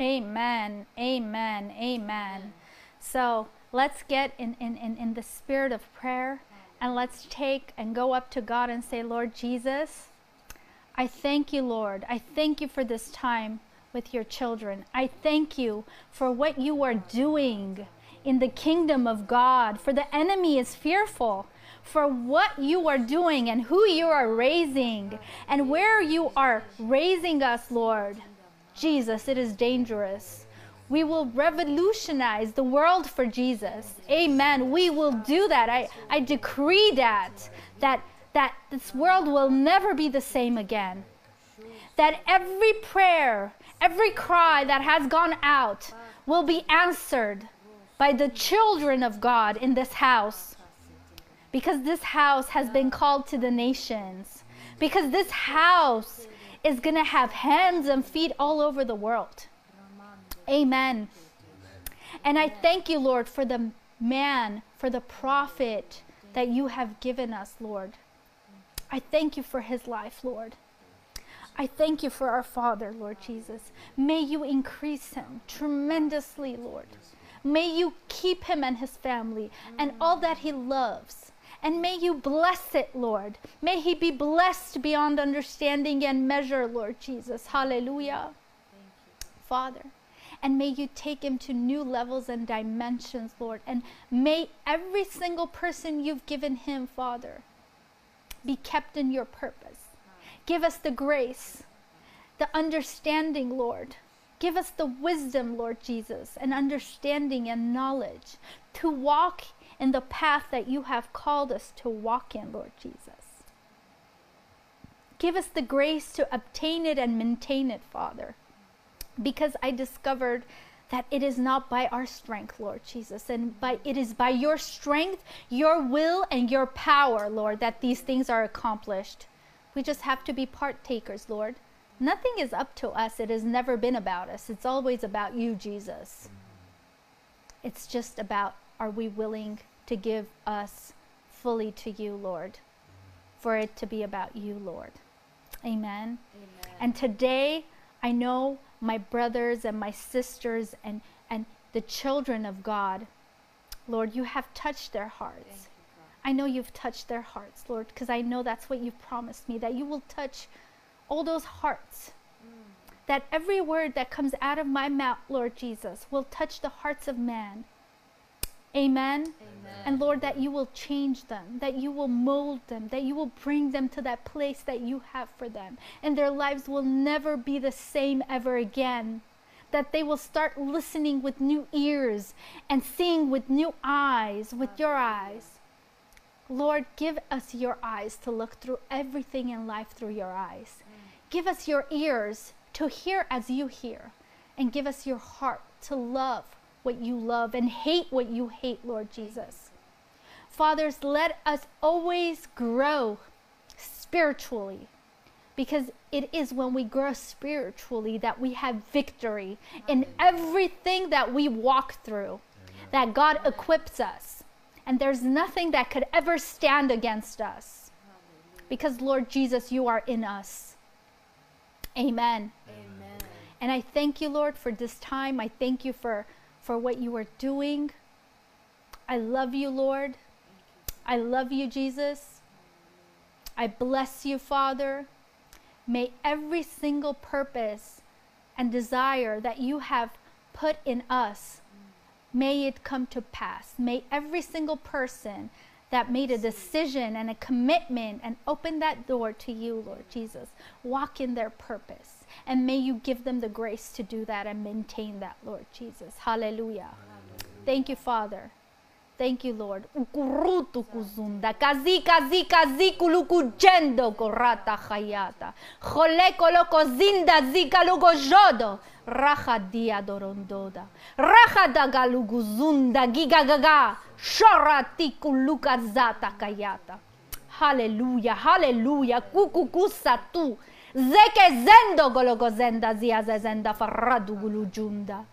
Amen. Amen. Amen. So let's get in, in, in, in the spirit of prayer and let's take and go up to God and say, Lord Jesus, I thank you, Lord. I thank you for this time with your children. I thank you for what you are doing in the kingdom of God, for the enemy is fearful. For what you are doing and who you are raising and where you are raising us, Lord. Jesus, it is dangerous. We will revolutionize the world for Jesus. Amen. We will do that. I, I decree that, that, that this world will never be the same again. That every prayer, every cry that has gone out will be answered by the children of God in this house. Because this house has been called to the nations. Because this house is going to have hands and feet all over the world. Amen. And I thank you, Lord, for the man, for the prophet that you have given us, Lord. I thank you for his life, Lord. I thank you for our Father, Lord Jesus. May you increase him tremendously, Lord. May you keep him and his family and all that he loves And may you bless it, Lord. May he be blessed beyond understanding and measure, Lord Jesus. Hallelujah. Father. And may you take him to new levels and dimensions, Lord. And may every single person you've given him, Father, be kept in your purpose. Give us the grace, the understanding, Lord. Give us the wisdom, Lord Jesus, and understanding and knowledge to walk in the path that you have called us to walk in, Lord Jesus. Give us the grace to obtain it and maintain it, Father because I discovered that it is not by our strength, Lord Jesus, and by it is by your strength, your will, and your power, Lord, that these things are accomplished. We just have to be partakers, Lord. Nothing is up to us. It has never been about us. It's always about you, Jesus. It's just about are we willing to give us fully to you, Lord, for it to be about you, Lord. Amen. Amen. And today, I know my brothers and my sisters and, and the children of God, Lord, you have touched their hearts. I know you've touched their hearts, Lord, because I know that's what you've promised me, that you will touch all those hearts. That every word that comes out of my mouth, Lord Jesus, will touch the hearts of man. Amen. Amen. And Lord, that you will change them, that you will mold them, that you will bring them to that place that you have for them. And their lives will never be the same ever again. That they will start listening with new ears and seeing with new eyes, with your eyes. Lord, give us your eyes to look through everything in life through your eyes. Give us your ears to hear as you hear. And give us your heart to love what you love and hate what you hate, Lord Jesus. Fathers, let us always grow spiritually because it is when we grow spiritually that we have victory in everything that we walk through, that God equips us. And there's nothing that could ever stand against us because, Lord Jesus, you are in us. Amen. Amen. And I thank you, Lord, for this time. I thank you for, for what you are doing. I love you, Lord. I love you, Jesus. I bless you, Father. May every single purpose and desire that you have put in us, may it come to pass. May every single person that made a decision and a commitment and opened that door to you, Lord Jesus, walk in their purpose. And may you give them the grace to do that and maintain that, Lord Jesus. Hallelujah. Thank you, Father. Thank you, Lord. Ukurutu kuzunda, kazi kazi kazi kulukujendo korata hayata. Jole koloko zinda zika lugo jodo. Raja dia dorondoda. Raja daga luguzunda giga gaga. Shorati kuluka zata kayata. Hallelujah, hallelujah. Kukukusa tu. Zeke zendo gologo zenda zia zenda faradu gulujunda.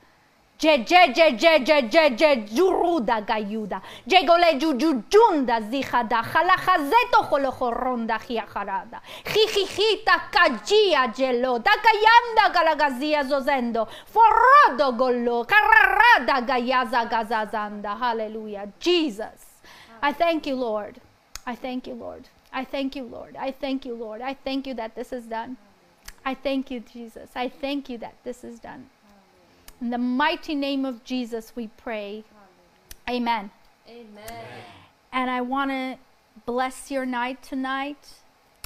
Je je je je je je je juruda gayuda. Je gole jujujunda zihada. Halahazeto holohoronda hiaharada. Hihihita kajia gelo. Takayanda galagazia zozendo. Forodo golo. Kararada gayaza gazazanda. Hallelujah. Jesus. I thank you, Lord. I thank you, Lord. I thank you, Lord. I thank you, Lord. I thank you that this is done. I thank you, Jesus. I thank you that this is done. In the mighty name of Jesus, we pray. Amen. Amen. And I want to bless your night tonight.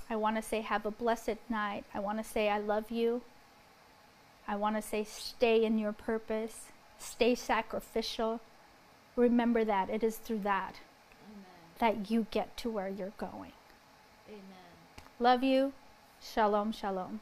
I want to say, have a blessed night. I want to say, I love you. I want to say, stay in your purpose, stay sacrificial. Remember that it is through that Amen. that you get to where you're going. Love you. Shalom, shalom.